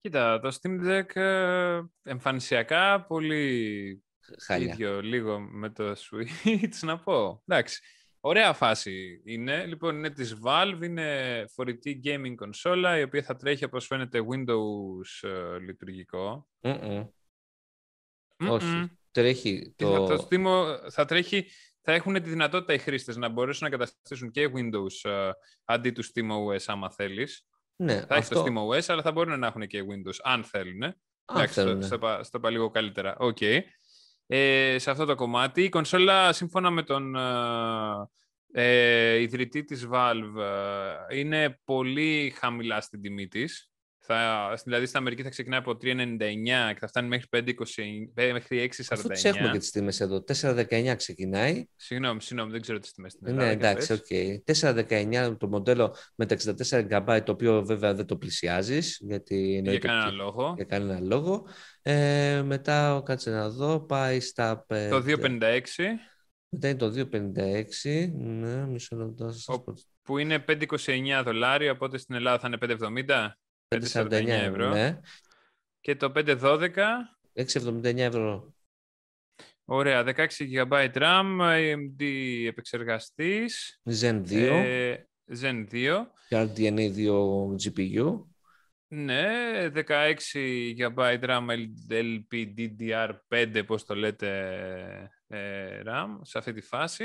Κοίτα, το Steam Deck ε, εμφανισιακά πολύ Χάλια. ίδιο λίγο με το Switch, να πω. Εντάξει. Ωραία φάση είναι. Λοιπόν, είναι της Valve, είναι φορητή gaming κονσόλα, η οποία θα τρέχει, όπως φαίνεται, Windows uh, λειτουργικό. Όχι. Τρέχει το... Θα, το Steam, θα τρέχει θα έχουν τη δυνατότητα οι χρήστες να μπορέσουν να καταστήσουν και Windows uh, αντί του SteamOS άμα θέλεις. Ναι, θα αυτό... έχει το SteamOS, αλλά θα μπορούν να έχουν και Windows αν θέλουν. Αν Εντάξει, θέλουν. Στο, στο, στο είπα λίγο καλύτερα. Okay. Ε, σε αυτό το κομμάτι. Η κονσόλα, σύμφωνα με τον ε, ιδρυτή της Valve, είναι πολύ χαμηλά στην τιμή της. Θα, δηλαδή στην Αμερική θα ξεκινάει από 3,99 και θα φτάνει μέχρι 5,29, μέχρι 6,49. Αφού τις έχουμε και τις τιμές εδώ. 4,19 ξεκινάει. Συγγνώμη, συγγνώμη, δεν ξέρω τις τιμές στην Ελλάδα. Ναι, εντάξει, OK. Okay. 4,19 το μοντέλο με τα 64 GB, το οποίο βέβαια δεν το πλησιάζεις. Γιατί για κανένα λόγο. Για κανένα λόγο. Ε, μετά, κάτσε να δω, πάει στα... Το 2,56. Μετά είναι το 2,56. Ναι, μισό λεπτό. Που είναι 5,29 δολάρια, οπότε στην Ελλάδα θα είναι 5,70. 5,49 ευρώ. Ναι. Και το 512. 6,79 ευρώ. Ωραία, 16 GB RAM, AMD επεξεργαστής. Zen 2. Ε, Zen 2. Και RDNA 2 GPU. Ναι, 16 GB RAM LPDDR5, πώς το λέτε, ε, RAM, σε αυτή τη φάση.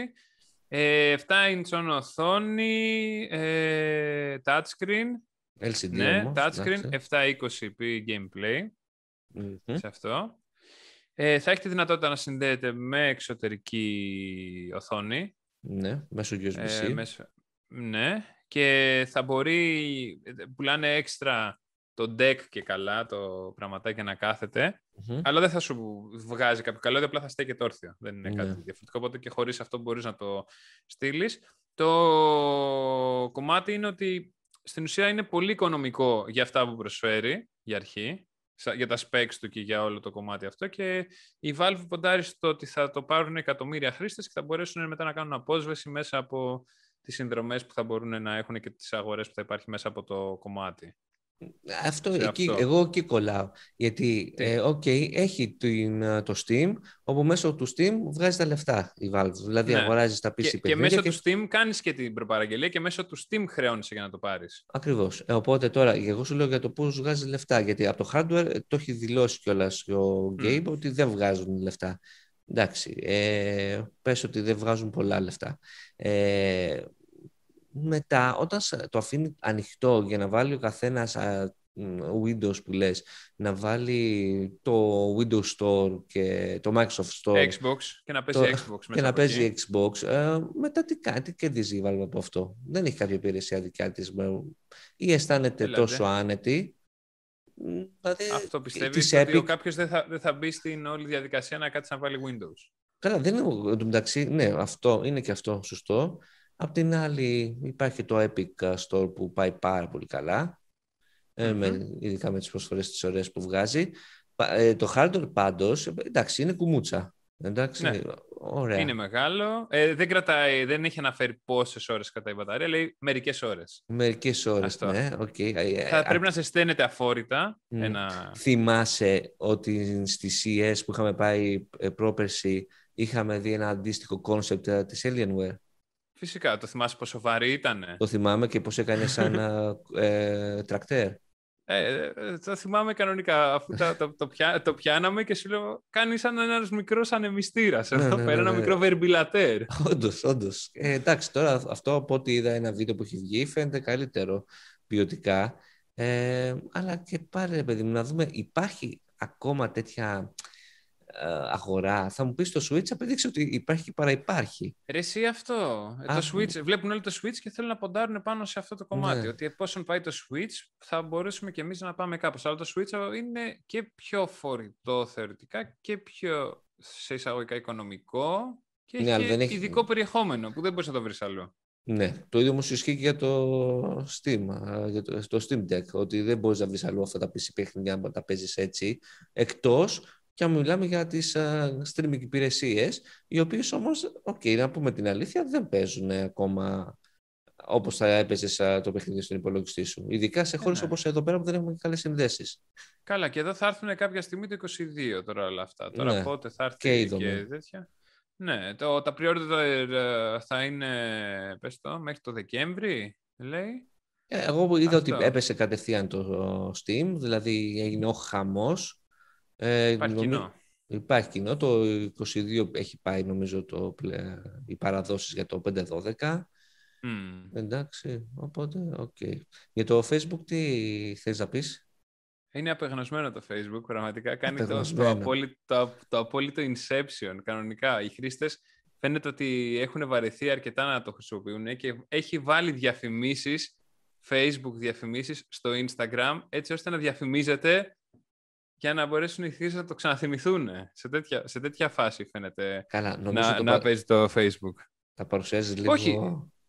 Ε, 7 inch οθόνη, ε, touchscreen, LCD ναι, όμως, touchscreen, 720p gameplay σε αυτό. Ε, θα έχει τη δυνατότητα να συνδέεται με εξωτερική οθόνη. Ναι, μέσω USB-C. Ε, μέσω... Ναι, και θα μπορεί, πουλάνε έξτρα το deck και καλά, το πραγματάκι να καθεται αλλά δεν θα σου βγάζει κάποιο καλό, απλά θα στέκεται όρθιο. Δεν είναι κάτι ναι. διαφορετικό, οπότε και χωρίς αυτό μπορείς να το στείλεις. Το κομμάτι είναι ότι στην ουσία είναι πολύ οικονομικό για αυτά που προσφέρει για αρχή, για τα specs του και για όλο το κομμάτι αυτό και η Valve ποντάρει στο ότι θα το πάρουν εκατομμύρια χρήστες και θα μπορέσουν μετά να κάνουν απόσβεση μέσα από τις συνδρομές που θα μπορούν να έχουν και τις αγορές που θα υπάρχει μέσα από το κομμάτι. Αυτό, εκεί, εγώ εκεί κολλάω. Γιατί, ε, okay, έχει την, το Steam, όπου μέσω του Steam βγάζει τα λεφτά η Valve. Δηλαδή, ναι. αγοράζεις τα PC και, και μέσω και... του Steam κάνεις και την προπαραγγελία και μέσω του Steam χρεώνεις για να το πάρεις. Ακριβώς. Ε, οπότε τώρα, εγώ σου λέω για το πώς βγάζει λεφτά. Γιατί από το hardware ε, το έχει δηλώσει κιόλας ο Gabe ότι δεν βγάζουν λεφτά. Εντάξει, ε, πες ότι δεν βγάζουν πολλά λεφτά. Ε, μετά όταν το αφήνει ανοιχτό για να βάλει ο καθένας Windows που λες, να βάλει το Windows Store και το Microsoft Store. Xbox και να παίζει Xbox. Και να παίζει Xbox. Ε, μετά τι κάνει, τι κερδίζει η Valve από αυτό; Δεν έχει κάποια υπηρεσία δικιά της. Ή αισθάνεται τόσο άνετη. Δηλαδή, αυτό πιστεύεις ότι κάποιος δεν θα, δεν θα μπει στην όλη διαδικασία να κάτσει να βάλει Windows; Καλά, δεν είναι μεταξύ, ναι, αυτό είναι και αυτό σωστό. Απ' την άλλη υπάρχει το Epic Store που πάει πάρα πολύ καλά, mm-hmm. με, ειδικά με τις προσφορές τις ωραίες που βγάζει. Ε, το hardware πάντως, εντάξει, είναι κουμούτσα. Εντάξει, ναι. ωραία. Είναι μεγάλο. Ε, δεν, κρατάει, δεν έχει αναφέρει πόσες ώρες κρατάει η μπαταρία, λέει μερικές ώρες. Μερικές ώρες. Ναι, okay. Θα πρέπει να ζεσταίνεται αφόρητα. Mm. Ένα... Θυμάσαι ότι στη CES που είχαμε πάει πρόπερση είχαμε δει ένα αντίστοιχο concept της Alienware; Φυσικά. Το θυμάσαι πόσο βαρύ ήταν. Το θυμάμαι και πώς έκανε σαν ε, τρακτέρ. Ε, ε, το θυμάμαι κανονικά. Αφού το, το, το, πιά, το πιάναμε και σου λέω, κάνεις σαν ένας μικρός ανεμιστήρας. Ναι, εδώ ναι, πέρα, ναι, ένα μικρό βεντιλατέρ. Όντως, όντως. Ε, εντάξει, τώρα αυτό από ό,τι είδα ένα βίντεο που έχει βγει φαίνεται καλύτερο ποιοτικά. Ε, αλλά και πάλι, παιδί μου, να δούμε, υπάρχει ακόμα τέτοια ε, αγορά. Θα μου πεις το Switch απέδειξε ότι υπάρχει και παραυπάρχει. Ρε εσύ αυτό. Ε, το Switch, βλέπουν όλοι το Switch και θέλουν να ποντάρουν πάνω σε αυτό το κομμάτι. Ναι. Ότι εφόσον πάει το Switch θα μπορέσουμε και εμείς να πάμε κάπως. Αλλά το Switch είναι και πιο φορητό θεωρητικά και πιο σε εισαγωγικά οικονομικό και ναι, έχει έχει... ειδικό περιεχόμενο που δεν μπορείς να το βρεις αλλού. Ναι, το ίδιο όμως ισχύει και για το Steam, για το, το Steam Deck, ότι δεν μπορείς να βρεις αλλού αυτά τα PC παιχνίδια να τα παίζεις έτσι, εκτός και αν μιλάμε για τις uh, streaming υπηρεσίες, οι οποίες όμως, OK, okay, να πούμε την αλήθεια, δεν παίζουν ακόμα όπως θα έπαιζες το παιχνίδι στον υπολογιστή σου. Ειδικά σε χώρες ναι. όπως εδώ πέρα που δεν έχουμε καλές συνδέσεις. Καλά, και εδώ θα έρθουν κάποια στιγμή το 22 τώρα όλα αυτά. Τώρα ναι. πότε θα έρθει και, και τέτοια. Ναι, το, τα pre θα είναι, πες το, μέχρι το Δεκέμβρη, λέει. Ε, εγώ είδα ότι έπεσε κατευθείαν το Steam, δηλαδή έγινε ο χαμός ε, Υπάρχει κοινό. Υπάρχει κοινό. Το 22 έχει πάει νομίζω το, οι παραδόσεις για το 5-12. Mm. Εντάξει, οπότε, OK. Okay. Για το Facebook τι θες να πεις; Είναι απεγνωσμένο το Facebook, πραγματικά. Κάνει το, το, απόλυτο, το, το απόλυτο inception, κανονικά. Οι χρήστες φαίνεται ότι έχουν βαρεθεί αρκετά να το χρησιμοποιούν και έχει βάλει διαφημίσεις, Facebook διαφημίσεις στο Instagram, έτσι ώστε να διαφημίζεται για να μπορέσουν οι χρήστες να το ξαναθυμηθούν. Σε τέτοια, σε τέτοια φάση φαίνεται Καλά, να, το να παίζει το Facebook. Τα παρουσιάζεις λίγο... Όχι,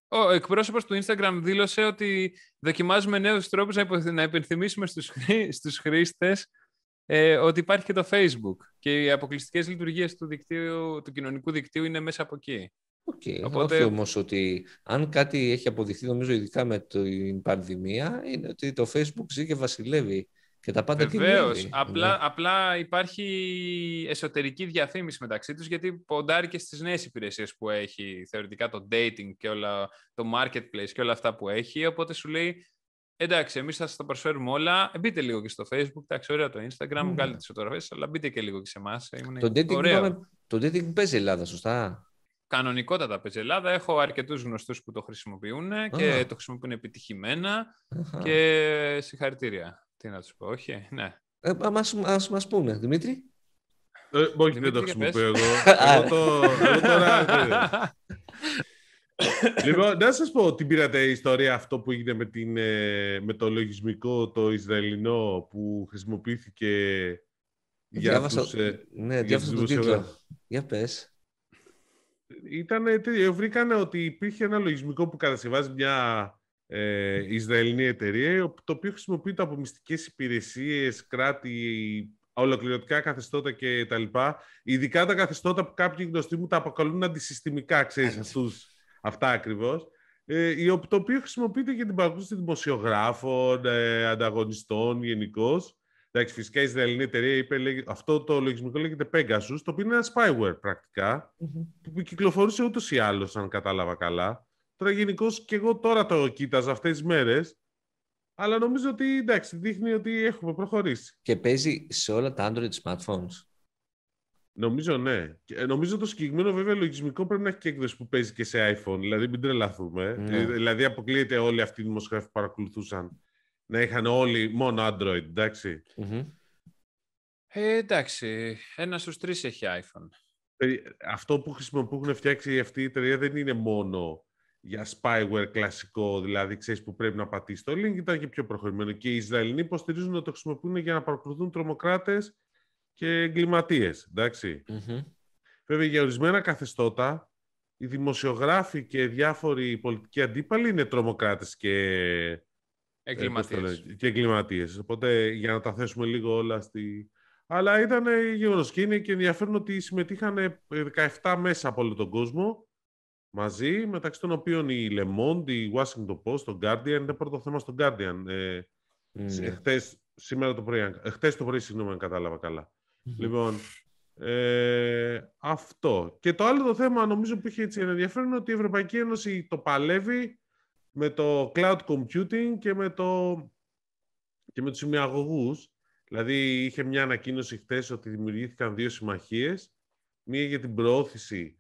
ο εκπρόσωπος του Instagram δήλωσε ότι δοκιμάζουμε νέους τρόπους να υπενθυμίσουμε στους, χρή... στους χρήστες ε, ότι υπάρχει και το Facebook και οι αποκλειστικές λειτουργίες του, δικτύου, του κοινωνικού δικτύου είναι μέσα από εκεί. Okay. Οπότε... Όχι όμως ότι αν κάτι έχει αποδειχθεί νομίζω ειδικά με την πανδημία είναι ότι το Facebook ζει και βασιλεύει και τα πάντα Βεβαίως. Απλά, ναι. απλά υπάρχει εσωτερική διαφήμιση μεταξύ τους γιατί ποντάρει και στις νέες υπηρεσίες που έχει θεωρητικά το dating και όλα, το marketplace και όλα αυτά που έχει οπότε σου λέει εντάξει εμείς θα σας τα προσφέρουμε όλα μπείτε λίγο και στο facebook, εντάξει ωραία το instagram, mm. βγάλετε τις φωτογραφίες αλλά μπείτε και λίγο και σε εμάς το, dating το dating παίζει Ελλάδα σωστά; Κανονικότατα παίζει Ελλάδα. Έχω αρκετούς γνωστούς που το χρησιμοποιούν και το χρησιμοποιούν επιτυχημένα και συγχαρητήρια. Τι να τους πω, όχι, ναι. Ε, μας, μας, μας πούνε, Δημήτρη. Ε, όχι, δεν το χρησιμοποιώ εγώ. εγώ, το, εγώ τώρα... λοιπόν, να σας πω, την πήρατε η ιστορία αυτό που έγινε με, την, ε, με το λογισμικό το Ισραηλινό που χρησιμοποιήθηκε για διάβασα, τους... Ε, ναι, διάβασα τον τίτλο. Για πες. Ήτανε, βρήκανε ότι υπήρχε ένα λογισμικό που κατασκευάζει μια ε, Ισραηλινή εταιρεία, το οποίο χρησιμοποιείται από μυστικές υπηρεσίες, κράτη, ολοκληρωτικά καθεστώτα κτλ. Ειδικά τα καθεστώτα που κάποιοι γνωστοί μου τα αποκαλούν αντισυστημικά, ξέρεις, αυτούς, αυτά ακριβώς. Ε, το οποίο χρησιμοποιείται για την παρακολούθηση δημοσιογράφων, ε, ανταγωνιστών γενικώς. Εντάξει, φυσικά η Ισραηλινή εταιρεία είπε, λέγε, αυτό το λογισμικό λέγεται Pegasus, το οποίο είναι ένα spyware πρακτικα που κυκλοφορούσε ούτως ή άλλως, αν κατάλαβα καλά. Τώρα γενικώς και εγώ τώρα το κοίταζα αυτές τις μέρες, αλλά νομίζω ότι εντάξει, δείχνει ότι έχουμε προχωρήσει. Και παίζει σε όλα τα Android smartphones. Νομίζω ναι. Και ε, νομίζω το συγκεκριμένο βέβαια λογισμικό πρέπει να έχει και έκδοση που παίζει και σε iPhone. Δηλαδή μην τρελαθούμε. Ναι. Ε, δηλαδή αποκλείεται όλοι αυτοί οι δημοσιογράφοι που παρακολουθούσαν να είχαν όλοι μόνο Android, εντάξει. Ε, εντάξει, ένας στους τρεις έχει iPhone. Ε, αυτό που χρησιμοποιούν φτιάξει αυτή η εταιρεία δεν είναι μόνο για spyware κλασικό, δηλαδή ξέρεις που πρέπει να πατήσεις το link, ήταν και πιο προχωρημένο. Και οι Ισραηλοί υποστηρίζουν να το χρησιμοποιούν για να παρακολουθούν τρομοκράτες και εγκληματίες. Mm-hmm. Βέβαια, για ορισμένα καθεστώτα, οι δημοσιογράφοι και διάφοροι πολιτικοί αντίπαλοι είναι τρομοκράτες και εγκληματίες. και εγκληματίες. Οπότε, για να τα θέσουμε λίγο όλα στη... Αλλά ήταν γεγονός και είναι και ενδιαφέρον ότι συμμετείχαν 17 μέσα από όλο τον κόσμο μαζί, μεταξύ των οποίων η Le Monde, η Washington Post, το Guardian, είναι πρώτο θέμα στο Guardian. Ε, mm. χτες, σήμερα το πρωί, ε, χτες το πρωί, συγγνώμη αν κατάλαβα Λοιπόν, ε, αυτό. Και το άλλο το θέμα, νομίζω που είχε έτσι ενδιαφέρον, είναι ότι η Ευρωπαϊκή Ένωση το παλεύει με το cloud computing και με, το, και με τους σημειαγωγούς. Δηλαδή, είχε μια ανακοίνωση χτες ότι δημιουργήθηκαν δύο συμμαχίες. Μία για την προώθηση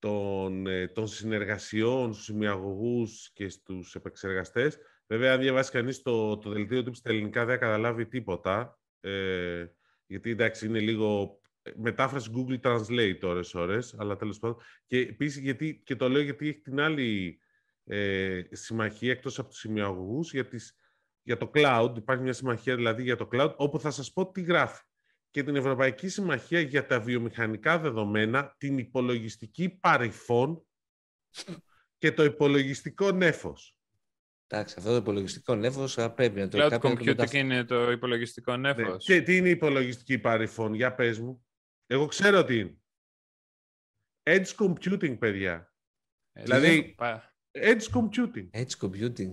των, ε, των συνεργασιών στους ημιαγωγούς και στους επεξεργαστές. Βέβαια, αν διαβάσει κανείς το, το δελτίο του στα ελληνικά δεν καταλάβει τίποτα, ε, γιατί εντάξει είναι λίγο ε, μετάφραση Google Translate ώρες ώρες, αλλά τέλος πάντων. Και επίσης γιατί, και το λέω γιατί έχει την άλλη ε, συμμαχία εκτός από τους ημιαγωγούς για, τις, για το cloud. Υπάρχει μια συμμαχία δηλαδή για το cloud, όπου θα σας πω τι γράφει και την Ευρωπαϊκή Συμμαχία για τα βιομηχανικά δεδομένα, την υπολογιστική παρυφών και το υπολογιστικό νέφος. Εντάξει, αυτό το υπολογιστικό νέφος πρέπει να το... Cloud computing είναι το υπολογιστικό ναι, νέφος. Και τι είναι η υπολογιστική παρυφών, για πες μου. Εγώ ξέρω τι είναι. Edge computing, παιδιά. Ε, δηλαδή, edge computing. Edge computing.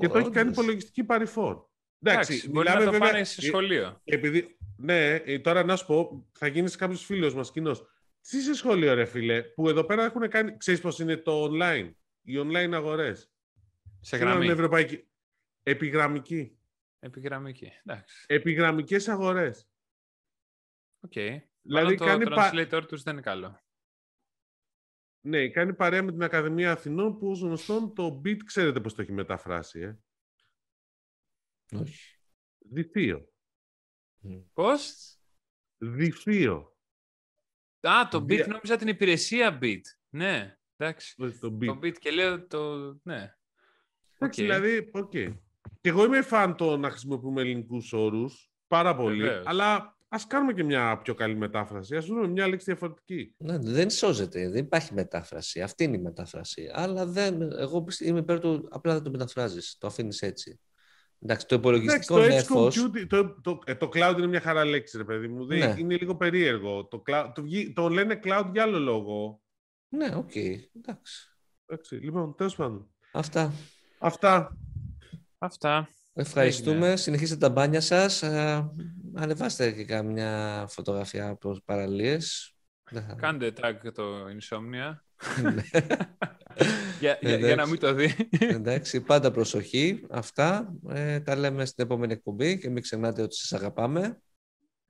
Και το έχει κάνει υπολογιστική παρυφών. Εντάξει, μπορεί να το πάνε σε σχολείο. Επειδή, ναι, ε, τώρα να σου πω, θα γίνεις κάποιος φίλος μας κοινός. Τι είσαι σχολείο, ρε φίλε, που εδώ πέρα έχουν κάνει. Ξέρεις πώς είναι το online, οι online αγορές; Σε γραμμή. Είναι ευρωπαϊκή. Επιγραμμική. Επιγραμμική, εντάξει. Επιγραμμικές αγορές. Okay. Δηλαδή, το κάνει translator τους δεν είναι καλό. Ναι, κάνει παρέα με την Ακαδημία Αθηνών που ως γνωστόν το beat ξέρετε πώς το έχει μεταφράσει. Ε; Όχι. Διφύο. Πώς; Δυφίο. Α, το Beat νόμιζα την υπηρεσία Beat. Ναι, εντάξει. Το bit. Το bit και λέω το... Ναι. Εντάξει, okay. δηλαδή, OK. Okay. Και εγώ είμαι φαν το να χρησιμοποιούμε ελληνικούς όρους, πάρα πολύ, αλλά Ας κάνουμε και μια πιο καλή μετάφραση. Ας δούμε μια λέξη διαφορετική. Ναι, δεν σώζεται. Δεν υπάρχει μετάφραση. Αυτή είναι η μετάφραση. Αλλά δεν, εγώ είμαι υπέρ του. Απλά δεν το μεταφράζεις. Το αφήνεις έτσι. Εντάξει, το υπολογιστικό Εντάξει, το, computing, το, το, ε, το, cloud είναι μια χαρά λέξη, ρε παιδί μου. Ναι. Είναι λίγο περίεργο. Το, cloud, το, το λένε cloud για άλλο λόγο. Ναι, OK. Okay. Εντάξει. Εντάξει. Λοιπόν, τέλος πάντων. Αυτά. Αυτά. Αυτά. Ευχαριστούμε. Συνεχίστε τα μπάνια σας. Ε, ανεβάστε και κάμια φωτογραφία από παραλίες. Κάντε tag το Insomnia. Ναι. για, για, να μην το δει. Εντάξει, πάντα προσοχή. Αυτά. Ε, τα λέμε στην επόμενη εκπομπή και μην ξεχνάτε ότι σας αγαπάμε.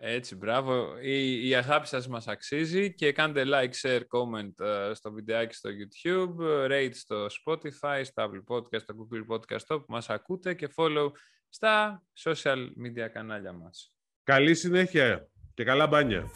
Έτσι, μπράβο. Η, η αγάπη σας μας αξίζει και κάντε like, share, comment uh, στο βιντεάκι στο YouTube, rate στο Spotify, στο Apple Podcast, στο Google Podcast, που μας ακούτε και follow στα social media κανάλια μας. Καλή συνέχεια και καλά μπάνια.